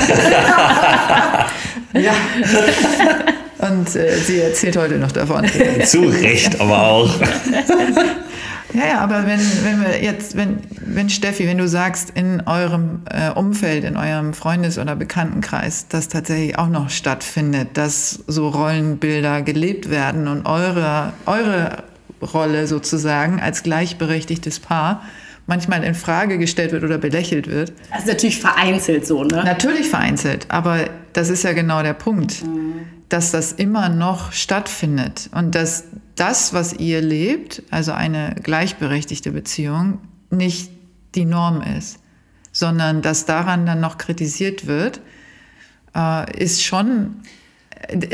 ja. Und äh, sie erzählt heute noch davon. Zu Recht aber auch. Ja, ja, aber wenn, wenn wir jetzt, wenn, wenn Steffi, wenn du sagst, in eurem äh, Umfeld, in eurem Freundes- oder Bekanntenkreis, das tatsächlich auch noch stattfindet, dass so Rollenbilder gelebt werden und eure, eure Rolle sozusagen als gleichberechtigtes Paar manchmal in Frage gestellt wird oder belächelt wird. Das ist natürlich vereinzelt so, ne? Natürlich vereinzelt, aber das ist ja genau der Punkt, mhm. dass das immer noch stattfindet und dass das, was ihr lebt, also eine gleichberechtigte Beziehung, nicht die Norm ist, sondern dass daran dann noch kritisiert wird, äh, ist schon,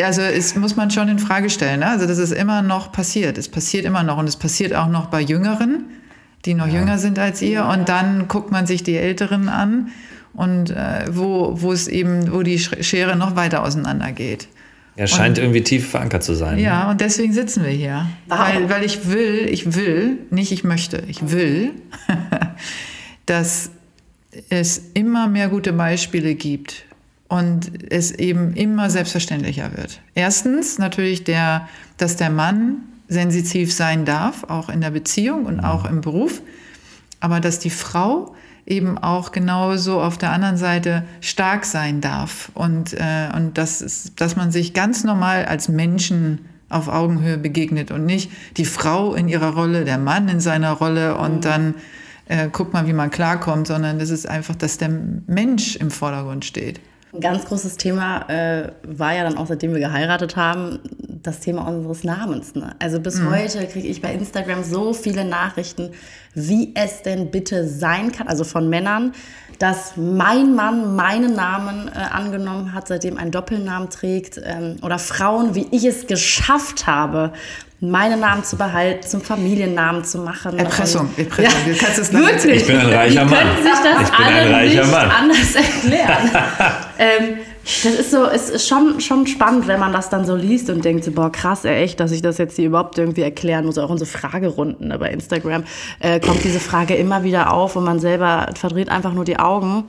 also es muss man schon in Frage stellen. Ne? Also dass es immer noch passiert. Es passiert immer noch und es passiert auch noch bei Jüngeren, die noch ja. jünger sind als ihr. Und dann guckt man sich die Älteren an und äh, wo, wo es eben, wo die Schere noch weiter auseinander geht. Er scheint und, irgendwie tief verankert zu sein. Ja, und deswegen sitzen wir hier. Weil, weil ich will, ich will, nicht ich möchte, ich will, dass es immer mehr gute Beispiele gibt und es eben immer selbstverständlicher wird. Erstens natürlich, der, dass der Mann sensitiv sein darf, auch in der Beziehung und auch im Beruf, aber dass die Frau eben auch genauso auf der anderen Seite stark sein darf und, äh, und das ist, dass man sich ganz normal als Menschen auf Augenhöhe begegnet und nicht die Frau in ihrer Rolle, der Mann in seiner Rolle und mhm. dann äh, guckt man, wie man klarkommt, sondern das ist einfach, dass der Mensch im Vordergrund steht. Ein ganz großes Thema äh, war ja dann auch, seitdem wir geheiratet haben, das Thema unseres Namens. Ne? Also bis mhm. heute kriege ich bei Instagram so viele Nachrichten, wie es denn bitte sein kann, also von Männern, dass mein Mann meinen Namen äh, angenommen hat, seitdem ein Doppelnamen trägt, ähm, oder Frauen, wie ich es geschafft habe, meinen Namen zu behalten, zum Familiennamen zu machen. Erpressung, Erpressung. Ja, du kannst es wirklich. Ich bin ein reicher Mann. Die können sich das alle nicht Mann. anders erklären. ähm, das ist so, es ist schon, schon spannend, wenn man das dann so liest und denkt so, boah, krass, ey, echt, dass ich das jetzt hier überhaupt irgendwie erklären muss. Auch unsere Fragerunden ne, bei Instagram äh, kommt diese Frage immer wieder auf und man selber verdreht einfach nur die Augen.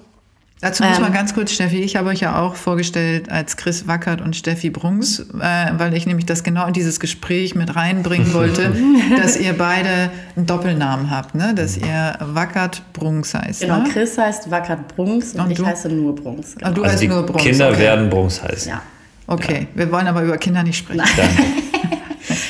Dazu muss ähm, man ganz kurz, Steffi, ich habe euch ja auch vorgestellt als Chris Wackert und Steffi Brungs, äh, weil ich nämlich das genau in dieses Gespräch mit reinbringen wollte, dass ihr beide einen Doppelnamen habt, ne? dass ihr Wackert Brungs heißt. Genau, ne? Chris heißt Wackert Brungs und, und ich du? heiße nur Brungs. Genau. Ah, du also heißt nur Brungs. Kinder okay. werden Brungs heißen. Ja. Okay, ja. wir wollen aber über Kinder nicht sprechen.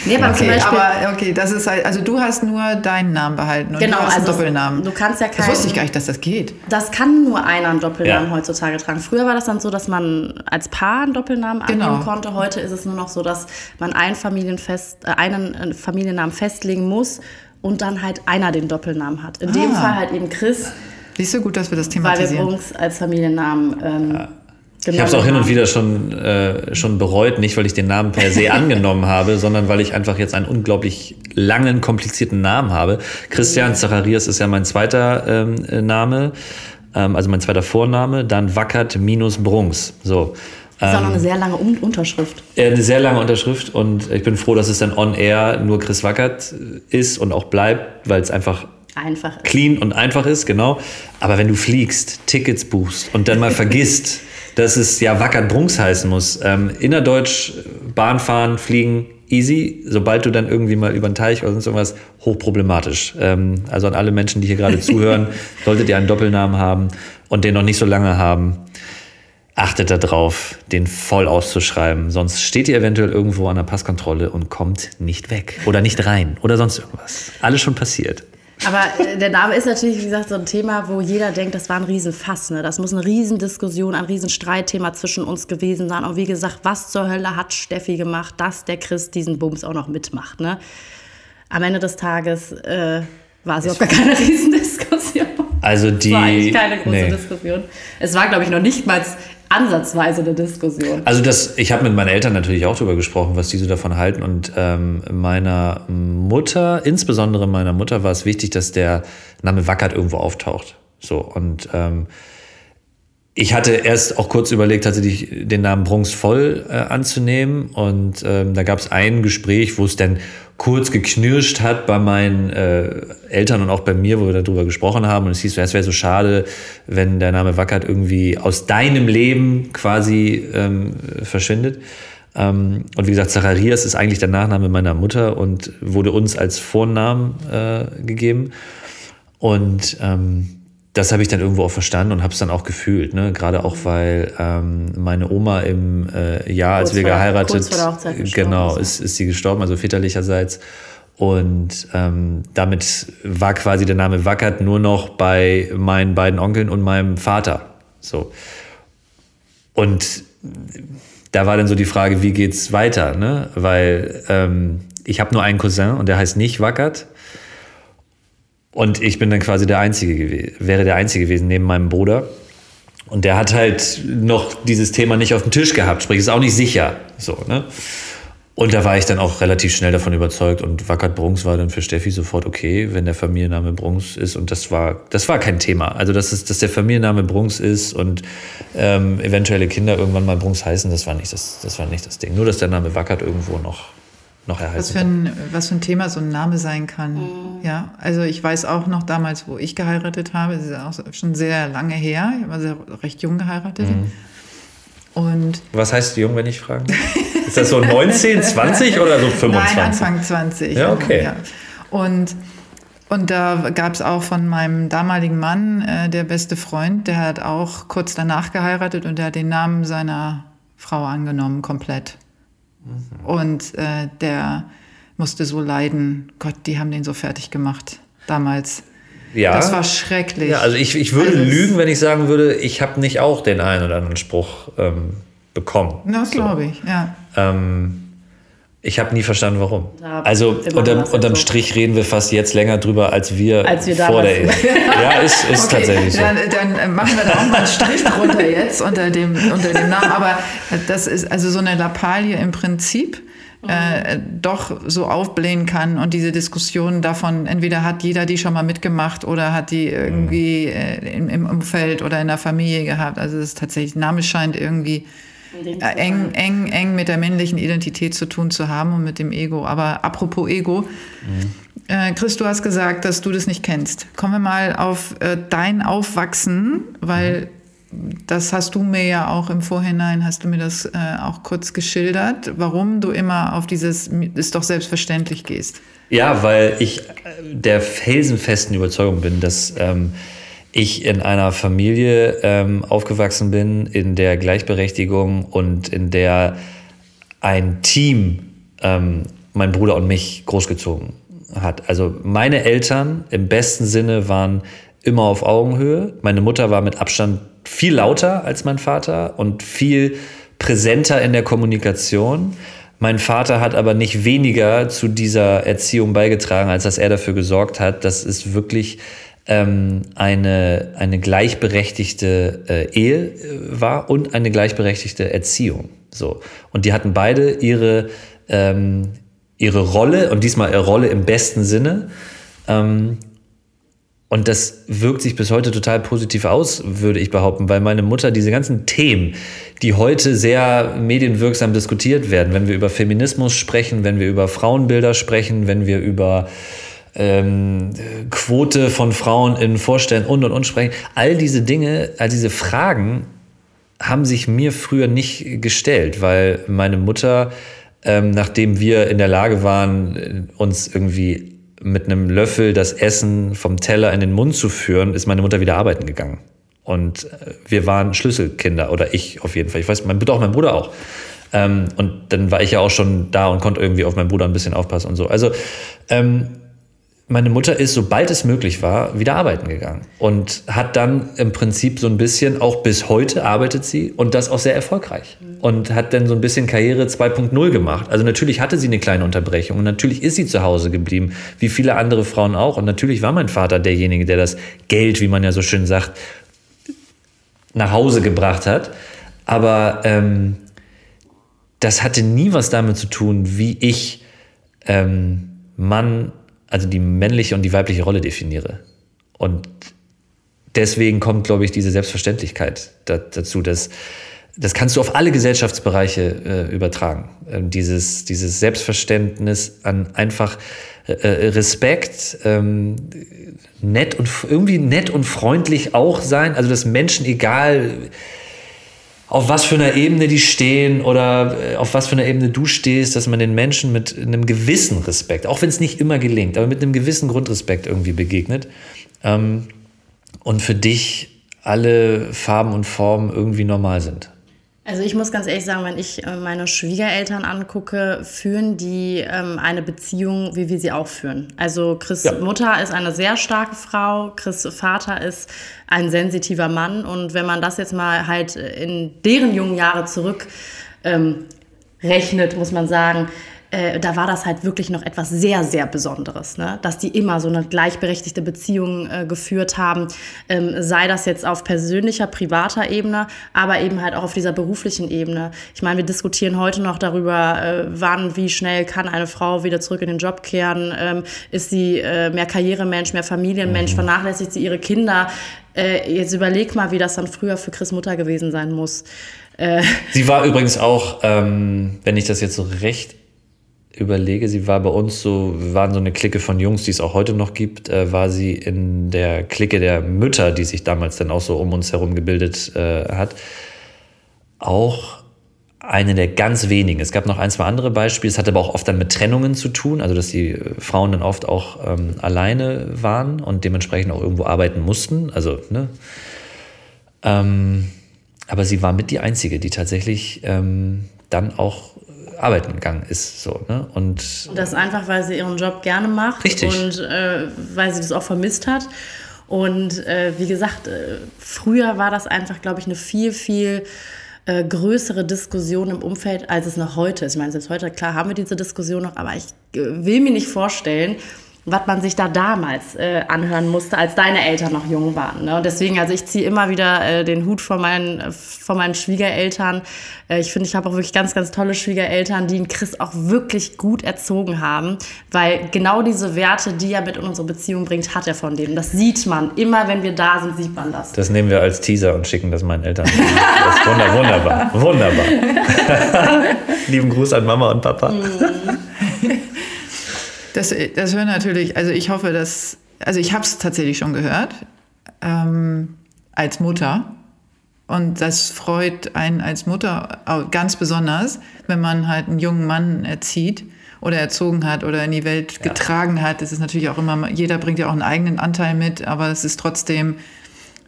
Nee, aber okay, zum Beispiel, aber okay, das ist halt, also du hast nur deinen Namen behalten und genau, du hast also einen Doppelnamen. Du kannst ja keinen, Das wusste ich gar nicht, dass das geht. Das kann nur einer einen Doppelnamen ja. heutzutage tragen. Früher war das dann so, dass man als Paar einen Doppelnamen genau. annehmen konnte. Heute ist es nur noch so, dass man einen, Familienfest, äh, einen äh, Familiennamen festlegen muss und dann halt einer den Doppelnamen hat. In ah. dem Fall halt eben Chris. Siehst du gut, dass wir das thematisieren. Weil wir Brunks als Familiennamen ähm, ja. Genau ich habe es auch hin und wieder schon, äh, schon bereut, nicht weil ich den Namen per se angenommen habe, sondern weil ich einfach jetzt einen unglaublich langen, komplizierten Namen habe. Christian Zacharias ist ja mein zweiter ähm, Name, ähm, also mein zweiter Vorname, dann Wackert minus Brunks. So. Das ist auch noch eine ähm, sehr lange Unterschrift. Eine sehr lange Unterschrift und ich bin froh, dass es dann on air nur Chris Wackert ist und auch bleibt, weil es einfach einfach clean und einfach ist, genau. Aber wenn du fliegst, Tickets buchst und dann mal vergisst, dass es ja Wackert Brunks heißen muss. Ähm, innerdeutsch Bahn fahren, fliegen, easy. Sobald du dann irgendwie mal über den Teich oder sonst irgendwas, hochproblematisch. Ähm, also an alle Menschen, die hier gerade zuhören, solltet ihr einen Doppelnamen haben und den noch nicht so lange haben, achtet darauf, den voll auszuschreiben. Sonst steht ihr eventuell irgendwo an der Passkontrolle und kommt nicht weg oder nicht rein oder sonst irgendwas. Alles schon passiert. Aber äh, der Name ist natürlich, wie gesagt, so ein Thema, wo jeder denkt, das war ein Riesenfass. Ne? Das muss eine Riesendiskussion, ein Riesenstreitthema zwischen uns gewesen sein. Und wie gesagt, was zur Hölle hat Steffi gemacht, dass der Chris diesen Bums auch noch mitmacht? Ne? Am Ende des Tages äh, war es überhaupt gar keine Riesendiskussion. Also die. Es war eigentlich keine große nee. Diskussion. Es war, glaube ich, noch nicht mal ansatzweise eine Diskussion. Also das, ich habe mit meinen Eltern natürlich auch darüber gesprochen, was die so davon halten. Und ähm, meiner Mutter, insbesondere meiner Mutter, war es wichtig, dass der Name Wackert irgendwo auftaucht. So und ähm, ich hatte erst auch kurz überlegt, tatsächlich den Namen Brunks voll äh, anzunehmen. Und ähm, da gab es ein Gespräch, wo es dann kurz geknirscht hat bei meinen äh, Eltern und auch bei mir, wo wir darüber gesprochen haben. Und es hieß, es wäre so schade, wenn der Name Wackert irgendwie aus deinem Leben quasi ähm, verschwindet. Ähm, und wie gesagt, Zacharias ist eigentlich der Nachname meiner Mutter und wurde uns als Vornamen äh, gegeben. Und ähm, das habe ich dann irgendwo auch verstanden und habe es dann auch gefühlt. Ne? Gerade auch, weil ähm, meine Oma im äh, Jahr, als wir geheiratet, genau, ist, ist sie gestorben, also väterlicherseits. Und ähm, damit war quasi der Name Wackert nur noch bei meinen beiden Onkeln und meinem Vater. So. Und da war dann so die Frage, wie geht's weiter? Ne? Weil ähm, ich habe nur einen Cousin und der heißt nicht Wackert. Und ich bin dann quasi der Einzige wäre der Einzige gewesen neben meinem Bruder. Und der hat halt noch dieses Thema nicht auf dem Tisch gehabt, sprich, ist auch nicht sicher. So, ne? Und da war ich dann auch relativ schnell davon überzeugt und Wackert Brunks war dann für Steffi sofort okay, wenn der Familienname Brunks ist. Und das war, das war kein Thema. Also, dass, es, dass der Familienname Brunks ist und ähm, eventuelle Kinder irgendwann mal Brunks heißen, das war, nicht das, das war nicht das Ding. Nur, dass der Name Wackert irgendwo noch noch erhalten. Was für, ein, was für ein Thema so ein Name sein kann. Mhm. Ja, also ich weiß auch noch damals, wo ich geheiratet habe, das ist auch schon sehr lange her, ich war sehr, recht jung geheiratet. Mhm. Und was heißt jung, wenn ich frage? Ist das so 19, 20 oder so 25? Nein, Anfang 20. Ja, okay. Ja. Und, und da gab es auch von meinem damaligen Mann, äh, der beste Freund, der hat auch kurz danach geheiratet und der hat den Namen seiner Frau angenommen, komplett. Mhm. Und äh, der musste so leiden. Gott, die haben den so fertig gemacht damals. Ja. Das war schrecklich. Ja, also ich, ich würde also lügen, wenn ich sagen würde, ich habe nicht auch den einen oder anderen Spruch ähm, bekommen. Das so. glaube ich, ja. Ähm, Ich habe nie verstanden, warum. Ja, also unterm, unterm Strich reden wir fast jetzt länger drüber, als wir, als wir vor der Ehe. ja, ist, ist okay, tatsächlich so. Dann, dann, machen wir da auch mal einen Strich drunter jetzt unter dem, unter dem Namen. Aber das ist also so eine Lappalie im Prinzip. Äh, doch so aufblähen kann und diese Diskussion davon, entweder hat jeder die schon mal mitgemacht oder hat die irgendwie äh, im, im Umfeld oder in der Familie gehabt. Also es ist tatsächlich, Name scheint irgendwie äh, eng, eng, eng mit der männlichen Identität zu tun zu haben und mit dem Ego. Aber apropos Ego, mhm. äh, Chris, du hast gesagt, dass du das nicht kennst. Kommen wir mal auf äh, dein Aufwachsen, weil mhm. das hast du mir ja auch im Vorhinein, hast du mir das äh, auch kurz geschildert, warum du immer auf dieses ist doch selbstverständlich gehst. Ja, weil ich äh, der felsenfesten Überzeugung bin, dass ähm, ich in einer Familie ähm, aufgewachsen bin, in der Gleichberechtigung und in der ein Team ähm, mein Bruder und mich großgezogen hat. Also meine Eltern im besten Sinne waren immer auf Augenhöhe. Meine Mutter war mit Abstand viel lauter als mein Vater und viel präsenter in der Kommunikation. Mein Vater hat aber nicht weniger zu dieser Erziehung beigetragen, als dass er dafür gesorgt hat, dass es wirklich ähm, eine, eine gleichberechtigte äh, Ehe äh, war und eine gleichberechtigte Erziehung. So. Und die hatten beide ihre, ähm, ihre Rolle und diesmal ihre Rolle im besten Sinne. Ähm, und das wirkt sich bis heute total positiv aus, würde ich behaupten, weil meine Mutter diese ganzen Themen, die heute sehr medienwirksam diskutiert werden, wenn wir über Feminismus sprechen, wenn wir über Frauenbilder sprechen, wenn wir über ähm, Quote von Frauen in Vorständen und und und sprechen. All diese Dinge, all diese Fragen haben sich mir früher nicht gestellt, weil meine Mutter, ähm, nachdem wir in der Lage waren, uns irgendwie mit einem Löffel das Essen vom Teller in den Mund zu führen, ist meine Mutter wieder arbeiten gegangen. Und äh, wir waren Schlüsselkinder, oder ich auf jeden Fall. Ich weiß, mein, auch mein Bruder auch. Ähm, und dann war ich ja auch schon da und konnte irgendwie auf meinen Bruder ein bisschen aufpassen und so. Also ähm, meine Mutter ist, sobald es möglich war, wieder arbeiten gegangen und hat dann im Prinzip so ein bisschen, auch bis heute arbeitet sie und das auch sehr erfolgreich und hat dann so ein bisschen Karriere 2.0 gemacht. Also natürlich hatte sie eine kleine Unterbrechung und natürlich ist sie zu Hause geblieben, wie viele andere Frauen auch. Und natürlich war mein Vater derjenige, der das Geld, wie man ja so schön sagt, nach Hause gebracht hat. Aber ähm, das hatte nie was damit zu tun, wie ich ähm, Mann also die männliche und die weibliche Rolle definiere. Und deswegen kommt, glaube ich, diese Selbstverständlichkeit dazu, dass das kannst du auf alle Gesellschaftsbereiche äh, übertragen. Ähm, dieses, dieses Selbstverständnis an einfach äh, äh Respekt, ähm, nett und irgendwie nett und freundlich auch sein. Also dass Menschen, egal auf was für einer Ebene die stehen oder äh, auf was für einer Ebene du stehst, dass man den Menschen mit einem gewissen Respekt, auch wenn es nicht immer gelingt, aber mit einem gewissen Grundrespekt irgendwie begegnet. Ähm, und für dich alle Farben und Formen irgendwie normal sind. Also ich muss ganz ehrlich sagen, wenn ich äh, meine Schwiegereltern angucke, führen die ähm, eine Beziehung, wie wir sie auch führen. Also Chris ja. Mutter ist eine sehr starke Frau, Chris Vater ist ein sensitiver Mann und wenn man das jetzt mal halt in deren jungen Jahre zurück ähm, rechnet, muss man sagen, äh, da war das halt wirklich noch etwas sehr, sehr Besonderes, ne? dass die immer so eine gleichberechtigte Beziehung äh, geführt haben, ähm, sei das jetzt auf persönlicher, privater Ebene, aber eben halt auch auf dieser beruflichen Ebene. Ich meine, wir diskutieren heute noch darüber, äh, wann, wie schnell kann eine Frau wieder zurück in den Job kehren, ähm, ist sie äh, mehr Karrieremensch, mehr Familienmensch, mhm. vernachlässigt sie ihre Kinder. Äh, jetzt überleg mal, wie das dann früher für Chris Mutter gewesen sein muss. Sie war übrigens auch, ähm, wenn ich das jetzt so recht überlege, sie war bei uns so, wir waren so eine Clique von Jungs, die es auch heute noch gibt, äh, war sie in der Clique der Mütter, die sich damals dann auch so um uns herum gebildet äh, hat, auch eine der ganz wenigen. Es gab noch ein, zwei andere Beispiele. Es hatte aber auch oft dann mit Trennungen zu tun, also dass die Frauen dann oft auch ähm, alleine waren und dementsprechend auch irgendwo arbeiten mussten. Also, ne? Ähm, aber sie war mit die Einzige, die tatsächlich ähm, dann auch arbeiten gegangen ist. So, ne? und, und das einfach, weil sie ihren Job gerne macht richtig. und äh, weil sie das auch vermisst hat. Und äh, wie gesagt, äh, früher war das einfach, glaube ich, eine viel, viel äh, größere Diskussion im Umfeld, als es noch heute ist. Ich meine, selbst heute, klar, haben wir diese Diskussion noch, aber ich äh, will mir nicht vorstellen, was man sich da damals äh, anhören musste, als deine Eltern noch jung waren. Ne? Und deswegen, also ich ziehe immer wieder äh, den Hut von meinen, von meinen Schwiegereltern. Äh, ich finde, ich habe auch wirklich ganz, ganz tolle Schwiegereltern, die ihn Chris auch wirklich gut erzogen haben, weil genau diese Werte, die er mit in unsere Beziehung bringt, hat er von denen. Das sieht man. Immer wenn wir da sind, sieht man das. Das nehmen wir als Teaser und schicken das meinen Eltern. Das ist wunderbar. Wunderbar. Lieben Gruß an Mama und Papa. Mm. Das, das hören natürlich, also ich hoffe, dass, also ich habe es tatsächlich schon gehört, ähm, als Mutter. Und das freut einen als Mutter ganz besonders, wenn man halt einen jungen Mann erzieht oder erzogen hat oder in die Welt ja. getragen hat. Das ist natürlich auch immer, jeder bringt ja auch einen eigenen Anteil mit, aber es ist trotzdem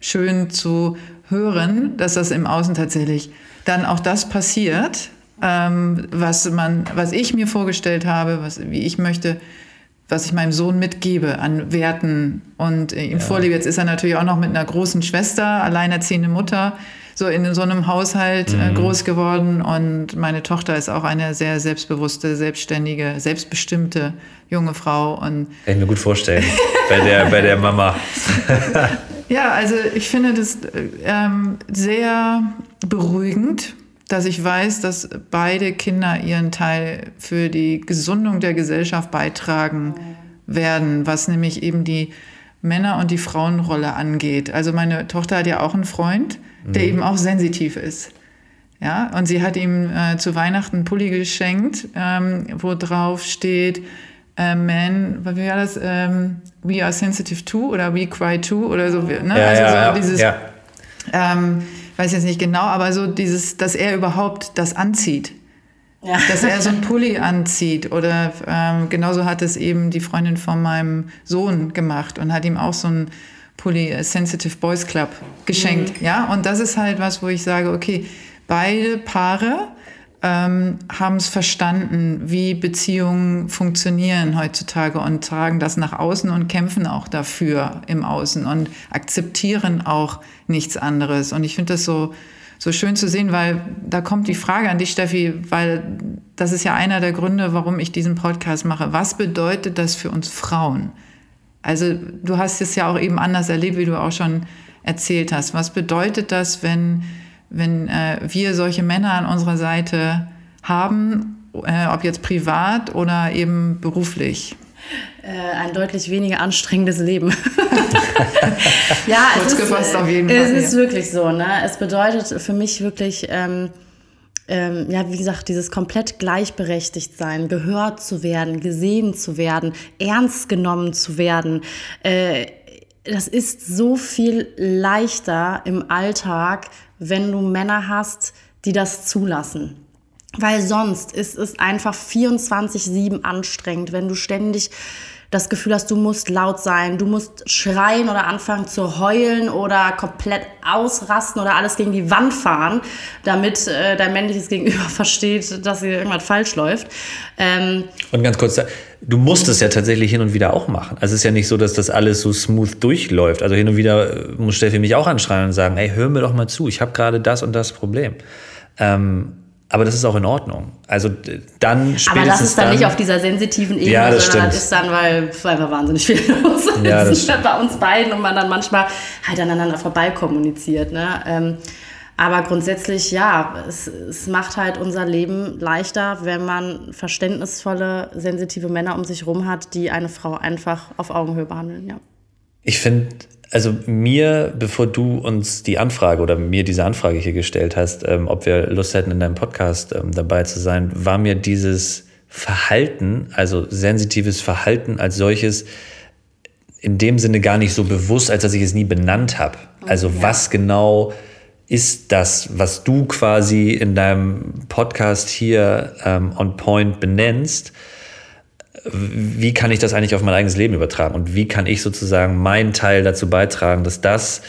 schön zu hören, dass das im Außen tatsächlich dann auch das passiert, ähm, was, man, was ich mir vorgestellt habe, was, wie ich möchte, was ich meinem Sohn mitgebe an Werten und ihm ja. vorlebe. Jetzt ist er natürlich auch noch mit einer großen Schwester, alleinerziehende Mutter, so in so einem Haushalt äh, mhm. groß geworden. Und meine Tochter ist auch eine sehr selbstbewusste, selbstständige, selbstbestimmte junge Frau. Und Kann ich mir gut vorstellen, bei, der, bei der Mama. ja, also ich finde das ähm, sehr beruhigend dass ich weiß, dass beide Kinder ihren Teil für die Gesundung der Gesellschaft beitragen werden, was nämlich eben die Männer- und die Frauenrolle angeht. Also meine Tochter hat ja auch einen Freund, der mhm. eben auch sensitiv ist. Ja, und sie hat ihm äh, zu Weihnachten einen Pulli geschenkt, ähm, wo drauf steht, äh, Man, wie war das? Ähm, we are sensitive too oder we cry too oder so. Ne? Ja, also ja, so dieses, ja. Ähm, weiß jetzt nicht genau, aber so dieses, dass er überhaupt das anzieht. Ja. Dass er so einen Pulli anzieht. Oder ähm, genauso hat es eben die Freundin von meinem Sohn gemacht und hat ihm auch so einen Pulli äh, Sensitive Boys Club geschenkt. Mhm. Ja, und das ist halt was, wo ich sage, okay, beide Paare ähm, haben es verstanden, wie Beziehungen funktionieren heutzutage und tragen das nach außen und kämpfen auch dafür im Außen und akzeptieren auch nichts anderes. Und ich finde das so, so schön zu sehen, weil da kommt die Frage an dich, Steffi, weil das ist ja einer der Gründe, warum ich diesen Podcast mache. Was bedeutet das für uns Frauen? Also du hast es ja auch eben anders erlebt, wie du auch schon erzählt hast. Was bedeutet das, wenn wenn äh, wir solche Männer an unserer Seite haben, äh, ob jetzt privat oder eben beruflich? Äh, ein deutlich weniger anstrengendes Leben. ja, Kurz es gefasst ist, auf jeden Fall. Es ist wirklich so. Ne? Es bedeutet für mich wirklich, ähm, ähm, ja, wie gesagt, dieses komplett gleichberechtigt sein, gehört zu werden, gesehen zu werden, ernst genommen zu werden. Äh, das ist so viel leichter im Alltag, wenn du Männer hast, die das zulassen. Weil sonst ist es einfach 24-7 anstrengend, wenn du ständig das Gefühl hast, du musst laut sein, du musst schreien oder anfangen zu heulen oder komplett ausrasten oder alles gegen die Wand fahren, damit äh, dein männliches Gegenüber versteht, dass hier irgendwas falsch läuft. Ähm und ganz kurz, du musst es ja tatsächlich hin und wieder auch machen. Also es ist ja nicht so, dass das alles so smooth durchläuft. Also hin und wieder äh, muss Steffi mich auch anschreien und sagen, ey, hör mir doch mal zu, ich habe gerade das und das Problem. Ähm, aber das ist auch in Ordnung. Also dann spätestens Aber das ist dann, dann nicht auf dieser sensitiven Ebene, ja, das sondern stimmt. das ist dann, weil es einfach wahnsinnig viel los ist ja, bei uns beiden und man dann manchmal halt aneinander vorbei kommuniziert. Ne? Ähm, aber grundsätzlich, ja, es, es macht halt unser Leben leichter, wenn man verständnisvolle, sensitive Männer um sich rum hat, die eine Frau einfach auf Augenhöhe behandeln, ja. Ich finde, also mir, bevor du uns die Anfrage oder mir diese Anfrage hier gestellt hast, ähm, ob wir Lust hätten, in deinem Podcast ähm, dabei zu sein, war mir dieses Verhalten, also sensitives Verhalten als solches, in dem Sinne gar nicht so bewusst, als dass ich es nie benannt habe. Also ja. was genau ist das, was du quasi in deinem Podcast hier ähm, on point benennst? wie kann ich das eigentlich auf mein eigenes Leben übertragen und wie kann ich sozusagen meinen Teil dazu beitragen, dass das,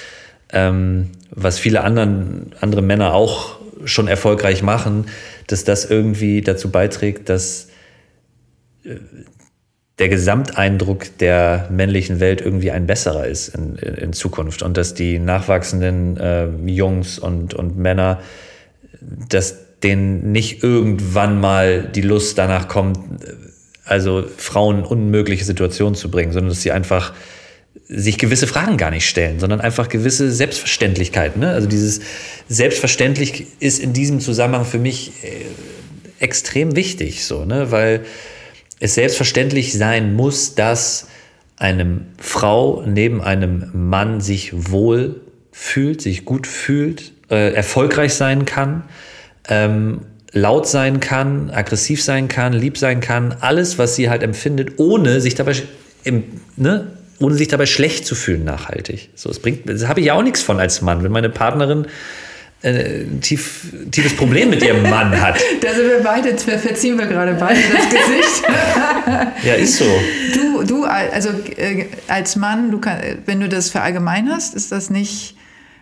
ähm, was viele anderen, andere Männer auch schon erfolgreich machen, dass das irgendwie dazu beiträgt, dass äh, der Gesamteindruck der männlichen Welt irgendwie ein besserer ist in, in Zukunft und dass die nachwachsenden äh, Jungs und, und Männer dass denen nicht irgendwann mal die Lust danach kommt, also Frauen unmögliche Situationen zu bringen, sondern dass sie einfach sich gewisse Fragen gar nicht stellen, sondern einfach gewisse Selbstverständlichkeiten. Ne? Also dieses selbstverständlich ist in diesem Zusammenhang für mich äh, extrem wichtig, so, ne? weil es selbstverständlich sein muss, dass eine Frau neben einem Mann sich wohl fühlt, sich gut fühlt, äh, erfolgreich sein kann, ähm, laut sein kann, aggressiv sein kann, lieb sein kann, alles, was sie halt empfindet, ohne sich dabei ne, ohne sich dabei schlecht zu fühlen nachhaltig. So, es bringt, das habe ich ja auch nichts von als Mann, wenn meine Partnerin äh, ein tief, tiefes Problem mit ihrem Mann hat. Da sind wir beide, verziehen wir gerade beide das Gesicht. ja, ist so. Du, du also äh, als Mann, du kann, wenn du das verallgemeinerst, ist das nicht,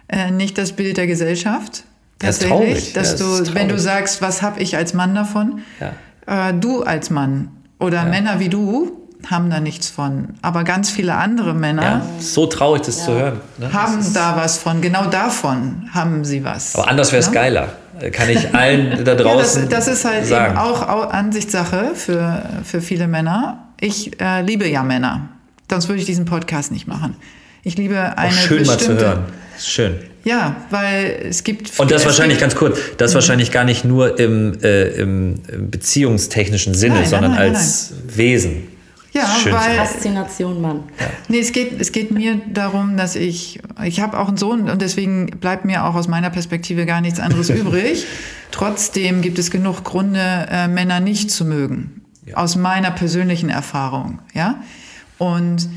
äh, nicht das Bild der Gesellschaft? Tatsächlich, traurig. dass ja, du, wenn du sagst, was habe ich als Mann davon? Ja. Äh, du als Mann oder ja. Männer wie du haben da nichts von. Aber ganz viele andere Männer. Ja, so traurig, das ja. zu hören. Ne? Haben da was von. Genau davon haben sie was. Aber anders wäre es ne? geiler. Kann ich allen da draußen. ja, das, das, ist halt sagen. eben auch, auch Ansichtssache für, für viele Männer. Ich äh, liebe ja Männer. Sonst würde ich diesen Podcast nicht machen. Ich liebe eine. Auch schön bestimmte, mal zu hören. Schön. Ja, weil es gibt. Und das wahrscheinlich ganz kurz, das mhm. wahrscheinlich gar nicht nur im, äh, im beziehungstechnischen Sinne, nein, sondern nein, nein, als Wesen. Ja, Schön weil Faszination Mann. Ja. Nee, es geht, es geht mir darum, dass ich, ich habe auch einen Sohn und deswegen bleibt mir auch aus meiner Perspektive gar nichts anderes übrig. Trotzdem gibt es genug Gründe, äh, Männer nicht zu mögen. Ja. Aus meiner persönlichen Erfahrung, ja. Und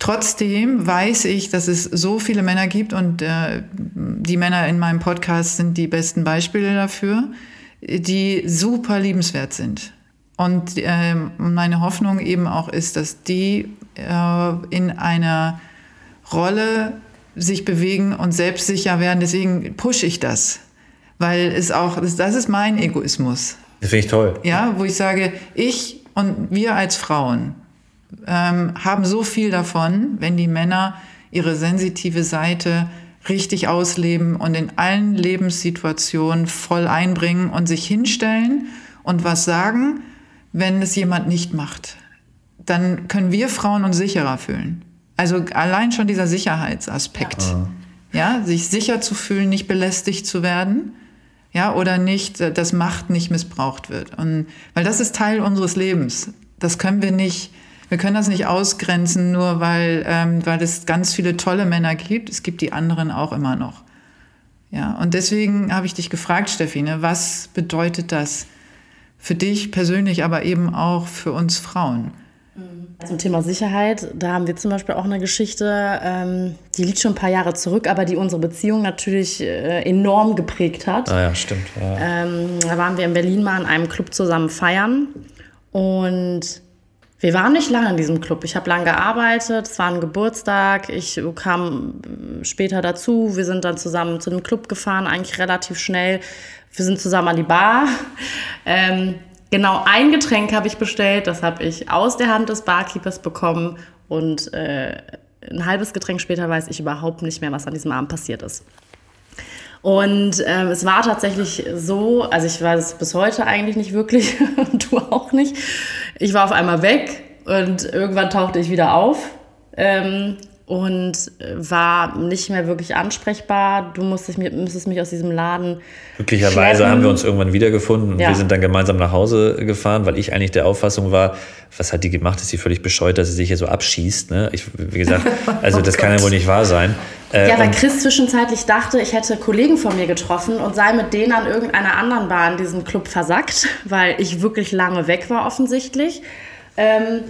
trotzdem weiß ich, dass es so viele Männer gibt und äh, die Männer in meinem Podcast sind die besten Beispiele dafür, die super liebenswert sind und äh, meine Hoffnung eben auch ist, dass die äh, in einer Rolle sich bewegen und selbstsicher werden. Deswegen pushe ich das, weil es auch, das, ist mein Egoismus. Das finde ich toll. Ja, wo ich sage, ich und wir als Frauen ähm, haben so viel davon, wenn die Männer ihre sensitive Seite richtig ausleben und in allen Lebenssituationen voll einbringen und sich hinstellen und was sagen wenn es jemand nicht macht. Dann können wir Frauen uns sicherer fühlen. Also allein schon dieser Sicherheitsaspekt. Ja. ja, sich sicher zu fühlen, nicht belästigt zu werden. Ja, oder nicht, dass Macht nicht missbraucht wird. Und, weil das ist Teil unseres Lebens. Das können wir nicht, wir können das nicht ausgrenzen, nur weil, ähm, weil es ganz viele tolle Männer gibt. Es gibt die anderen auch immer noch. Ja, und deswegen habe ich dich gefragt, Steffi, ne, was bedeutet das für dich persönlich, aber eben auch für uns Frauen. Zum Thema Sicherheit, da haben wir zum Beispiel auch eine Geschichte, ähm, die liegt schon ein paar Jahre zurück, aber die unsere Beziehung natürlich äh, enorm geprägt hat. Ah ja, stimmt. Ja. Ähm, da waren wir in Berlin mal in einem Club zusammen feiern und wir waren nicht lange in diesem Club. Ich habe lange gearbeitet, es war ein Geburtstag, ich kam später dazu, wir sind dann zusammen zu dem Club gefahren, eigentlich relativ schnell. Wir sind zusammen an die Bar. Ähm, genau ein Getränk habe ich bestellt, das habe ich aus der Hand des Barkeepers bekommen und äh, ein halbes Getränk später weiß ich überhaupt nicht mehr, was an diesem Abend passiert ist. Und ähm, es war tatsächlich so, also ich weiß es bis heute eigentlich nicht wirklich, du auch nicht. Ich war auf einmal weg und irgendwann tauchte ich wieder auf. Ähm, und äh, war nicht mehr wirklich ansprechbar. Du musstest, musstest mich aus diesem Laden. Glücklicherweise schleppen. haben wir uns irgendwann wiedergefunden und ja. wir sind dann gemeinsam nach Hause gefahren, weil ich eigentlich der Auffassung war, was hat die gemacht? Ist sie völlig bescheuert, dass sie sich hier so abschießt? Ne? Ich, wie gesagt, also das oh kann ja wohl nicht wahr sein. Äh, ja, weil Chris zwischenzeitlich dachte, ich hätte Kollegen von mir getroffen und sei mit denen an irgendeiner anderen Bar in diesem Club versackt, weil ich wirklich lange weg war offensichtlich. Ähm,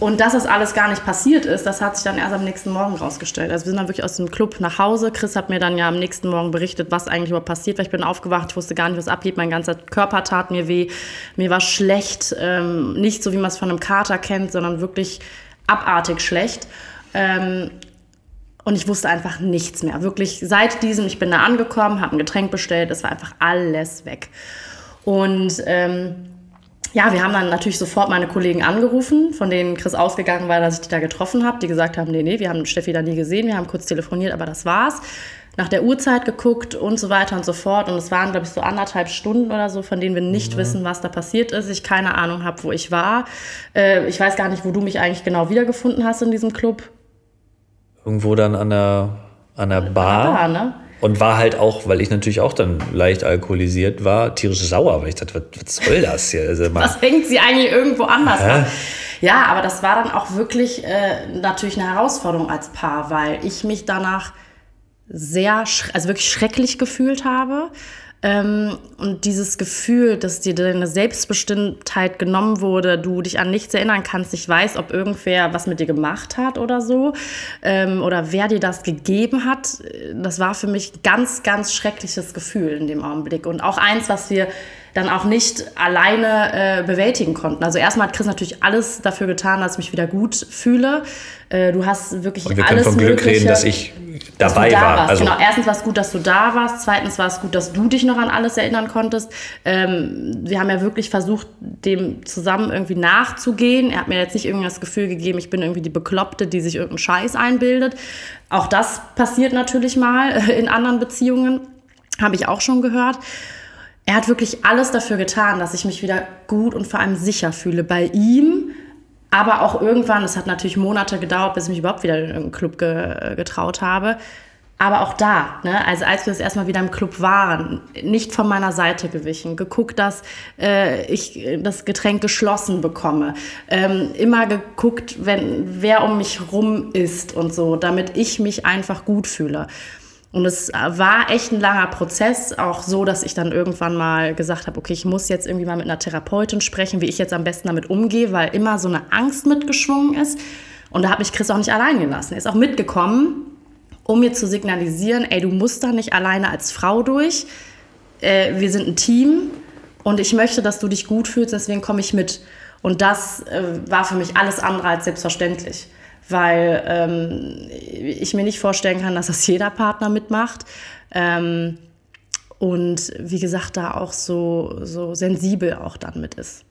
und dass das alles gar nicht passiert ist, das hat sich dann erst am nächsten Morgen rausgestellt. Also wir sind dann wirklich aus dem Club nach Hause. Chris hat mir dann ja am nächsten Morgen berichtet, was eigentlich überhaupt passiert war. Ich bin aufgewacht, ich wusste gar nicht, was abgeht. Mein ganzer Körper tat mir weh. Mir war schlecht. Ähm, nicht so, wie man es von einem Kater kennt, sondern wirklich abartig schlecht. Ähm, und ich wusste einfach nichts mehr. Wirklich seit diesem, ich bin da angekommen, habe ein Getränk bestellt, es war einfach alles weg. Und ähm, ja, wir haben dann natürlich sofort meine Kollegen angerufen, von denen Chris ausgegangen war, dass ich die da getroffen habe, die gesagt haben, nee, nee, wir haben Steffi da nie gesehen, wir haben kurz telefoniert, aber das war's. nach der Uhrzeit geguckt und so weiter und so fort. Und es waren, glaube ich, so anderthalb Stunden oder so, von denen wir nicht mhm. wissen, was da passiert ist. Ich keine Ahnung habe, wo ich war. Äh, ich weiß gar nicht, wo du mich eigentlich genau wiedergefunden hast in diesem Club. Irgendwo dann an der, an der Bar. Bar ne? Und war halt auch, weil ich natürlich auch dann leicht alkoholisiert war, tierisch sauer, weil ich dachte, was, was soll das hier? Also was hängt sie eigentlich irgendwo anders an? Ja, aber das war dann auch wirklich äh, natürlich eine Herausforderung als Paar, weil ich mich danach sehr, also wirklich schrecklich gefühlt habe. Ähm, und dieses Gefühl, dass dir deine Selbstbestimmtheit genommen wurde, du dich an nichts erinnern kannst, ich weiß, ob irgendwer was mit dir gemacht hat oder so, ähm, oder wer dir das gegeben hat, das war für mich ganz, ganz schreckliches Gefühl in dem Augenblick. Und auch eins, was wir dann auch nicht alleine äh, bewältigen konnten. Also erstmal hat Chris natürlich alles dafür getan, dass ich mich wieder gut fühle. Äh, du hast wirklich Und wir alles können vom Glück reden, dass ich dabei dass da war. Also genau, erstens war es gut, dass du da warst. Zweitens war es gut, dass du dich noch an alles erinnern konntest. Ähm, wir haben ja wirklich versucht, dem zusammen irgendwie nachzugehen. Er hat mir jetzt nicht irgendwie das Gefühl gegeben, ich bin irgendwie die Bekloppte, die sich irgendeinen Scheiß einbildet. Auch das passiert natürlich mal in anderen Beziehungen. Habe ich auch schon gehört er hat wirklich alles dafür getan, dass ich mich wieder gut und vor allem sicher fühle bei ihm. Aber auch irgendwann, es hat natürlich Monate gedauert, bis ich mich überhaupt wieder in irgendeinen Club ge getraut habe. Aber auch da, ne, also als wir das erstmal wieder im Club waren, nicht von meiner Seite gewichen, geguckt, dass äh, ich das Getränk geschlossen bekomme, ähm, immer geguckt, wenn wer um mich rum ist und so, damit ich mich einfach gut fühle. Und es war echt ein langer Prozess, auch so, dass ich dann irgendwann mal gesagt habe, okay, ich muss jetzt irgendwie mal mit einer Therapeutin sprechen, wie ich jetzt am besten damit umgehe, weil immer so eine Angst mitgeschwungen ist. Und da habe ich Chris auch nicht allein gelassen. Er ist auch mitgekommen, um mir zu signalisieren, ey, du musst da nicht alleine als Frau durch. Äh, wir sind ein Team und ich möchte, dass du dich gut fühlst, deswegen komme ich mit. Und das äh, war für mich alles andere als selbstverständlich weil ähm, ich mir nicht vorstellen kann, dass das jeder Partner mitmacht. Ähm, und wie gesagt, da auch so, so sensibel auch dann mit ist.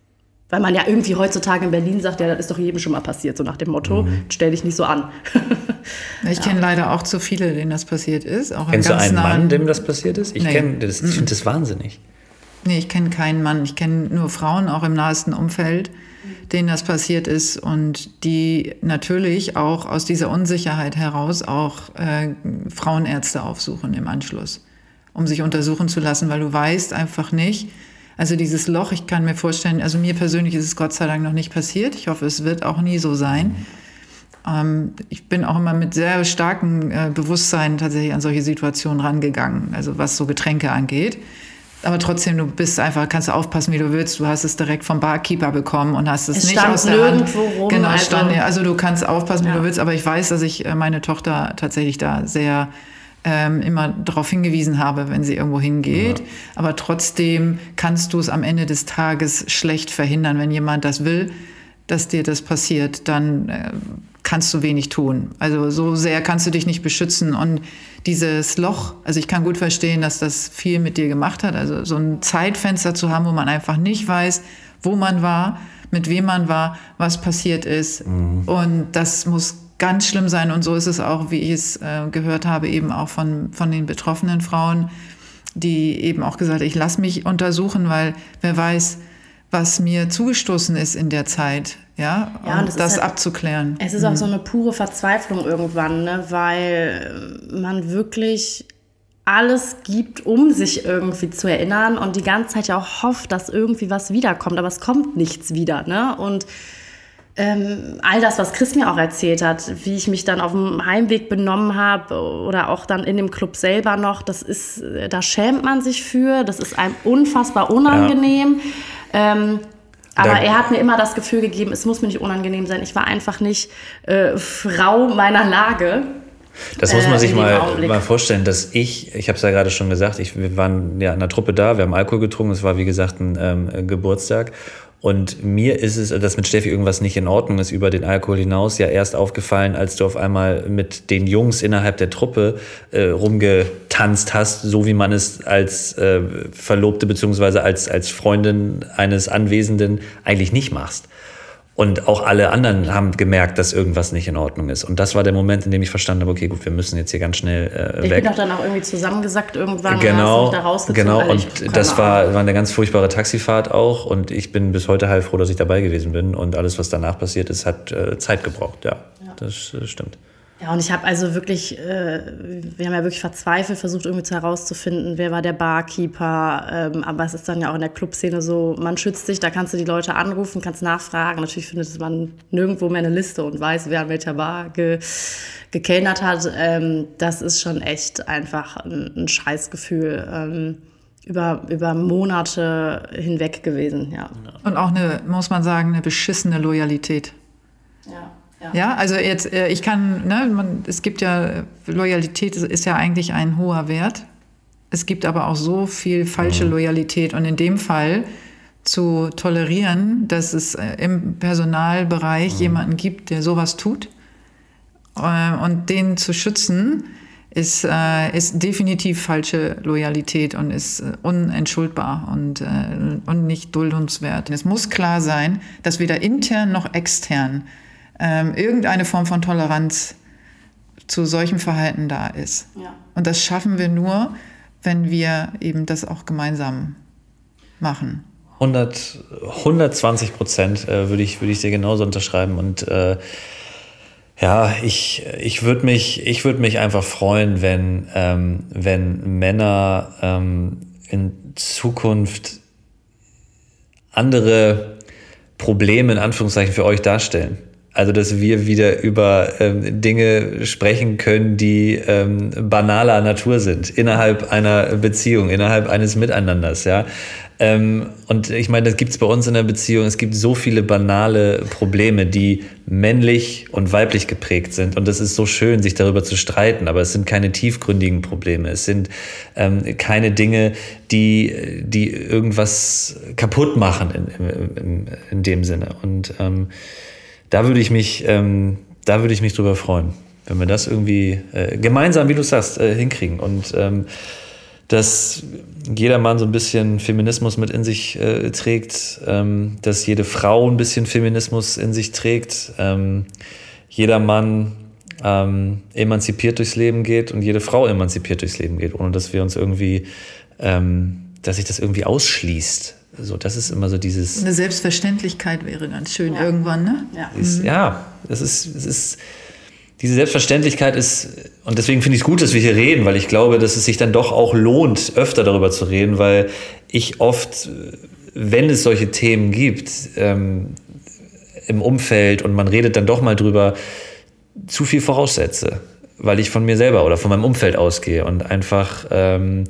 Weil man ja irgendwie heutzutage in Berlin sagt, ja, das ist doch jedem schon mal passiert, so nach dem Motto, mhm. stell dich nicht so an. ich ja. kenne leider auch zu viele, denen das passiert ist. Auch Kennst du einen Mann, dem das passiert ist? Ich, nee. das, ich finde das wahnsinnig. Nee, ich kenne keinen Mann. Ich kenne nur Frauen, auch im nahesten Umfeld denen das passiert ist und die natürlich auch aus dieser Unsicherheit heraus auch äh, Frauenärzte aufsuchen im Anschluss, um sich untersuchen zu lassen, weil du weißt einfach nicht, also dieses Loch, ich kann mir vorstellen, also mir persönlich ist es Gott sei Dank noch nicht passiert. Ich hoffe, es wird auch nie so sein. Ähm, ich bin auch immer mit sehr starkem äh, Bewusstsein tatsächlich an solche Situationen rangegangen, also was so Getränke angeht. Aber trotzdem, du bist einfach, kannst du aufpassen, wie du willst. Du hast es direkt vom Barkeeper bekommen und hast es, es nicht stand aus der nirgendwo Hand. Rum, genau, also, stand, also du kannst aufpassen, ja. wie du willst. Aber ich weiß, dass ich äh, meine Tochter tatsächlich da sehr ähm, immer darauf hingewiesen habe, wenn sie irgendwo hingeht. Ja. Aber trotzdem kannst du es am Ende des Tages schlecht verhindern, wenn jemand das will, dass dir das passiert. Dann äh, kannst du wenig tun. Also so sehr kannst du dich nicht beschützen. Und dieses Loch, also ich kann gut verstehen, dass das viel mit dir gemacht hat. Also so ein Zeitfenster zu haben, wo man einfach nicht weiß, wo man war, mit wem man war, was passiert ist. Mhm. Und das muss ganz schlimm sein. Und so ist es auch, wie ich es äh, gehört habe, eben auch von, von den betroffenen Frauen, die eben auch gesagt haben, ich lasse mich untersuchen, weil wer weiß, was mir zugestoßen ist in der Zeit, ja, ja um das, das halt, abzuklären. Es ist mhm. auch so eine pure Verzweiflung irgendwann, ne, weil man wirklich alles gibt, um sich irgendwie zu erinnern und die ganze Zeit ja auch hofft, dass irgendwie was wiederkommt, aber es kommt nichts wieder, ne? Und ähm, all das, was Chris mir auch erzählt hat, wie ich mich dann auf dem Heimweg benommen habe oder auch dann in dem Club selber noch, das ist, da schämt man sich für, das ist einem unfassbar unangenehm. Ja. Ähm, aber er hat mir immer das Gefühl gegeben, es muss mir nicht unangenehm sein. Ich war einfach nicht äh, Frau meiner Lage. Das muss man äh, sich mal, mal vorstellen, dass ich, ich habe es ja gerade schon gesagt, ich, wir waren ja in der Truppe da, wir haben Alkohol getrunken, es war wie gesagt ein ähm, Geburtstag und mir ist es, dass mit Steffi irgendwas nicht in Ordnung ist über den Alkohol hinaus, ja erst aufgefallen, als du auf einmal mit den Jungs innerhalb der Truppe äh, rumgetanzt hast, so wie man es als äh, Verlobte beziehungsweise als, als Freundin eines Anwesenden eigentlich nicht machst. Und auch alle anderen haben gemerkt, dass irgendwas nicht in Ordnung ist. Und das war der Moment, in dem ich verstanden habe, okay, gut, wir müssen jetzt hier ganz schnell äh, ich weg. bin doch dann auch irgendwie zusammengesackt irgendwann. Genau, und da rausgezogen. genau. Also Und ich- das war, war eine ganz furchtbare Taxifahrt auch. Und ich bin bis heute heilfroh, dass ich dabei gewesen bin. Und alles, was danach passiert ist, hat äh, Zeit gebraucht. Ja, das äh, stimmt. Ja, und ich habe also wirklich, äh, wir haben ja wirklich verzweifelt versucht, irgendwie zu herauszufinden, wer war der Barkeeper. Ähm, aber es ist dann ja auch in der Clubszene so, man schützt sich, da kannst du die Leute anrufen, kannst nachfragen. Natürlich findet man nirgendwo mehr eine Liste und weiß, wer an welcher Bar ge gekellnert hat. Ähm, das ist schon echt einfach ein, ein Scheißgefühl. Ähm, über, über Monate hinweg gewesen, ja. Und auch eine, muss man sagen, eine beschissene Loyalität. Ja, Ja, also jetzt, äh, ich kann, ne, man, es gibt ja, Loyalität ist, ist ja eigentlich ein hoher Wert. Es gibt aber auch so viel falsche Loyalität und in dem Fall zu tolerieren, dass es äh, im Personalbereich jemanden gibt, der sowas tut äh, und den zu schützen, ist, äh, ist definitiv falsche Loyalität und ist unentschuldbar und, äh, und nicht duldungswert. Es muss klar sein, dass weder intern noch extern ähm, irgendeine Form von Toleranz zu solchem Verhalten da ist. Ja. Und das schaffen wir nur, wenn wir eben das auch gemeinsam machen. 100, 120 Prozent äh, würde ich, würde ich dir genauso unterschreiben. Und äh, ja, ich, ich würde mich, ich würd mich einfach freuen, wenn, ähm, wenn Männer ähm, in Zukunft andere Probleme in Anführungszeichen für euch darstellen. Also, dass wir wieder über ähm, Dinge sprechen können, die ähm, banaler Natur sind, innerhalb einer Beziehung, innerhalb eines Miteinanders, ja. Ähm, und ich meine, das gibt es bei uns in der Beziehung. Es gibt so viele banale Probleme, die männlich und weiblich geprägt sind. Und das ist so schön, sich darüber zu streiten. Aber es sind keine tiefgründigen Probleme. Es sind ähm, keine Dinge, die, die irgendwas kaputt machen in, in, in, dem Sinne. Und ähm, da würde ich mich, ähm, da würde ich mich drüber freuen, wenn wir das irgendwie äh, gemeinsam, wie du sagst, äh, hinkriegen. Und ähm, dass jeder Mann so ein bisschen Feminismus mit in sich äh, trägt, ähm, dass jede Frau ein bisschen Feminismus in sich trägt, ähm, jeder Mann ähm, emanzipiert durchs Leben geht und jede Frau emanzipiert durchs Leben geht, ohne dass wir uns irgendwie, ähm, dass sich das irgendwie ausschließt. So, das ist immer so dieses. Eine Selbstverständlichkeit wäre ganz schön irgendwann, ne? Ja. Ist, ja, es ist, es ist, diese Selbstverständlichkeit ist, und deswegen finde ich es gut, dass wir hier reden, weil ich glaube, dass es sich dann doch auch lohnt, öfter darüber zu reden, weil ich oft, wenn es solche Themen gibt, ähm, im Umfeld und man redet dann doch mal drüber, zu viel voraussetze, weil ich von mir selber oder von meinem Umfeld ausgehe und einfach ähm,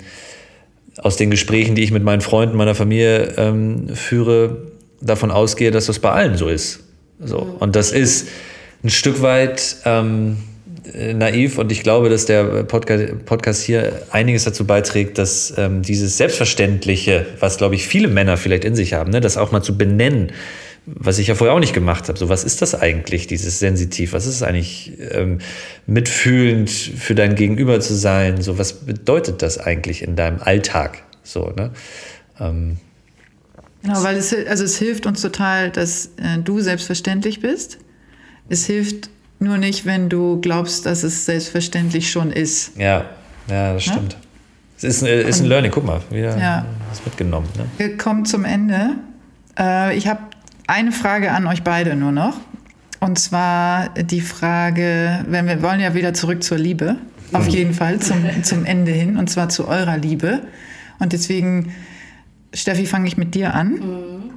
aus den Gesprächen, die ich mit meinen Freunden, meiner Familie ähm, führe, davon ausgehe, dass das bei allen so ist. So. Und das ist ein Stück weit ähm, äh, naiv und ich glaube, dass der Podcast, Podcast hier einiges dazu beiträgt, dass ähm, dieses Selbstverständliche, was glaube ich viele Männer vielleicht in sich haben, ne, das auch mal zu benennen, was ich ja vorher auch nicht gemacht habe. So, was ist das eigentlich, dieses Sensitiv? Was ist es eigentlich, ähm, mitfühlend für dein Gegenüber zu sein? So, was bedeutet das eigentlich in deinem Alltag? So, ne? Ähm, Genau, weil es, also es hilft uns total, dass äh, du selbstverständlich bist. Es hilft nur nicht, wenn du glaubst, dass es selbstverständlich schon ist. ja, ja, das stimmt. Es ist, ein- ist ein Learning, guck mal, wieder Ja. was mitgenommen. Ne? Wir kommen zum Ende. Äh, ich habe eine Frage an euch beide nur noch. Und zwar die Frage, wenn wir wollen ja wieder zurück zur Liebe. Auf jeden Fall zum, zum Ende hin. Und zwar zu eurer Liebe. Und deswegen, Steffi, fange ich mit dir an.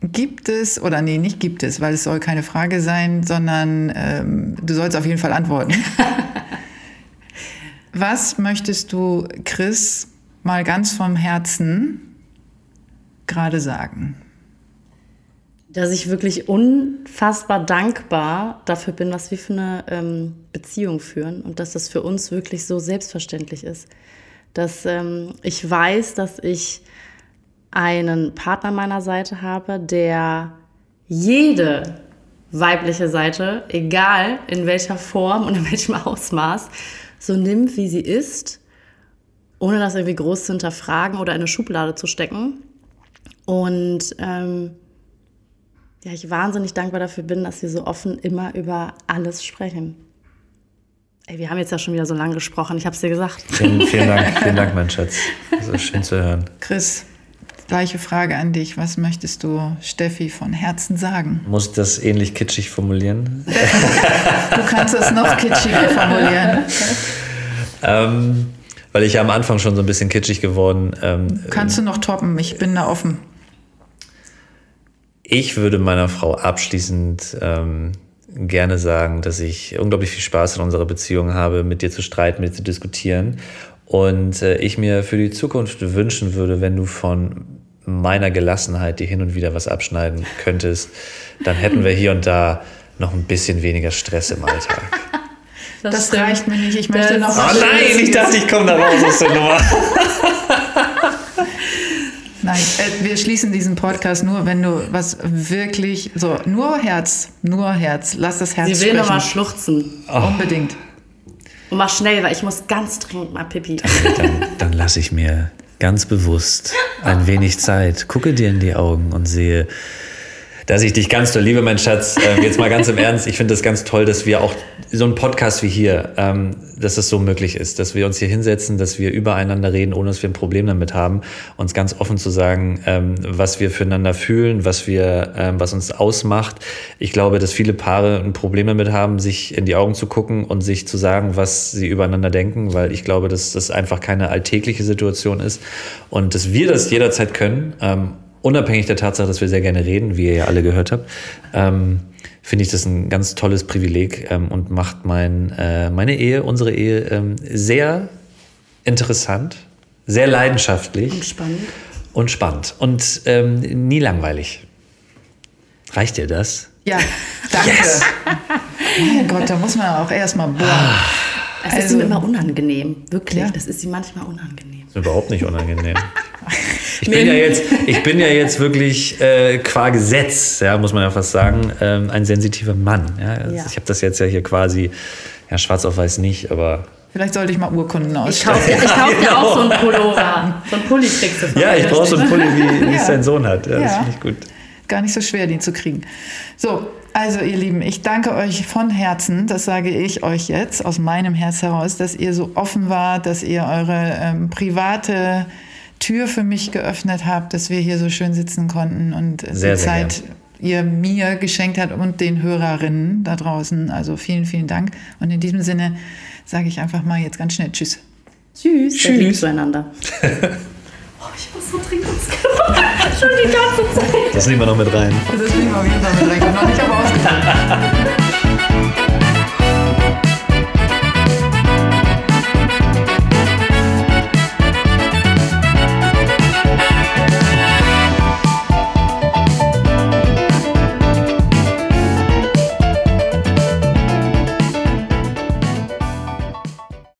Gibt es, oder nee, nicht gibt es, weil es soll keine Frage sein, sondern ähm, du sollst auf jeden Fall antworten. Was möchtest du Chris mal ganz vom Herzen gerade sagen? Dass ich wirklich unfassbar dankbar dafür bin, was wir für eine ähm, Beziehung führen und dass das für uns wirklich so selbstverständlich ist. Dass ähm, ich weiß, dass ich einen Partner meiner Seite habe, der jede weibliche Seite, egal in welcher Form und in welchem Ausmaß, so nimmt, wie sie ist, ohne das irgendwie groß zu hinterfragen oder in eine Schublade zu stecken. Und ähm, ja, ich wahnsinnig dankbar dafür bin, dass wir so offen immer über alles sprechen. Ey, wir haben jetzt ja schon wieder so lange gesprochen, ich habe es dir gesagt. Vielen, vielen Dank, vielen Dank, mein Schatz. Das ist schön zu hören. Chris, gleiche Frage an dich. Was möchtest du Steffi von Herzen sagen? Muss ich das ähnlich kitschig formulieren? Du kannst es noch kitschiger formulieren. ähm, weil ich ja am Anfang schon so ein bisschen kitschig geworden. Ähm, Kannst du noch toppen? Ich bin da offen. Ich würde meiner Frau abschließend ähm, gerne sagen, dass ich unglaublich viel Spaß in unserer Beziehung habe, mit dir zu streiten, mit dir zu diskutieren. Und äh, ich mir für die Zukunft wünschen würde, wenn du von meiner Gelassenheit dir hin und wieder was abschneiden könntest, dann hätten wir hier und da noch ein bisschen weniger Stress im Alltag. Das, das reicht mir nicht. Ich möchte Das- noch Oh was nein, Schönes ich dachte, ich komme da raus aus der Nummer. Nein, äh, wir schließen diesen Podcast nur, wenn du was wirklich so nur Herz, nur Herz. Lass das Herz Sie will nochmal schluchzen. Unbedingt. Und mach schnell, weil ich muss ganz dringend mal Pipi. Dann, dann lasse ich mir ganz bewusst ein wenig Zeit, gucke dir in die Augen und sehe, dass ich dich ganz doll liebe, mein Schatz. Ähm, jetzt mal ganz im Ernst, ich finde das ganz toll, dass wir auch so einen Podcast wie hier, ähm, dass es so möglich ist, dass wir uns hier hinsetzen, dass wir übereinander reden, ohne dass wir ein Problem damit haben, uns ganz offen zu sagen, ähm, was wir füreinander fühlen, was wir, ähm, was uns ausmacht. Ich glaube, dass viele Paare ein Problem damit haben, sich in die Augen zu gucken und sich zu sagen, was sie übereinander denken, weil ich glaube, dass das einfach keine alltägliche Situation ist und dass wir das jederzeit können. Unabhängig der Tatsache, dass wir sehr gerne reden, wie ihr ja alle gehört habt, ähm, finde ich das ein ganz tolles Privileg ähm, und macht mein, äh, meine Ehe, unsere Ehe ähm, sehr interessant, sehr leidenschaftlich Und spannend. und spannend und ähm, nie langweilig. Reicht dir das? Ja, danke. Mein Gott, da muss man auch erstmal bohren. Es ist Also- ihm immer unangenehm. Wirklich. Ja. Das ist ihm manchmal unangenehm. Ist überhaupt nicht unangenehm. Ich bin ja jetzt, ich bin ja jetzt wirklich äh, qua Gesetz, ja, muss man ja fast sagen, ähm, ein sensitiver Mann. Ja? Also Ja. Ich habe das jetzt ja hier quasi, ja, schwarz auf weiß nicht, aber Vielleicht sollte ich mal Urkunden Ich ausstellen. kaufe ich kauf dir genau. auch so einen Pullover. So einen Pulli kriegst du von ja, ich brauche so einen Pulli, wie wie es Ja. dein Sohn hat. Ja, Das Ja. finde ich gut. Gar nicht so schwer, den zu kriegen. So, also ihr Lieben, ich danke euch von Herzen, das sage ich euch jetzt aus meinem Herz heraus, dass ihr so offen wart, dass ihr eure ähm, private Tür für mich geöffnet habt, dass wir hier so schön sitzen konnten und Sehr, die sehr Zeit ihr mir geschenkt habt und den Hörerinnen da draußen. Also vielen, vielen Dank. Und in diesem Sinne sage ich einfach mal jetzt ganz schnell Tschüss. Tschüss. Tschüss. Zueinander. Oh, ich muss so trinkungsgeil. Schon die ganze Zeit. Das nehmen wir noch mit rein. Das nehmen wir auf jeden Fall mit rein. Ich habe ausgetan.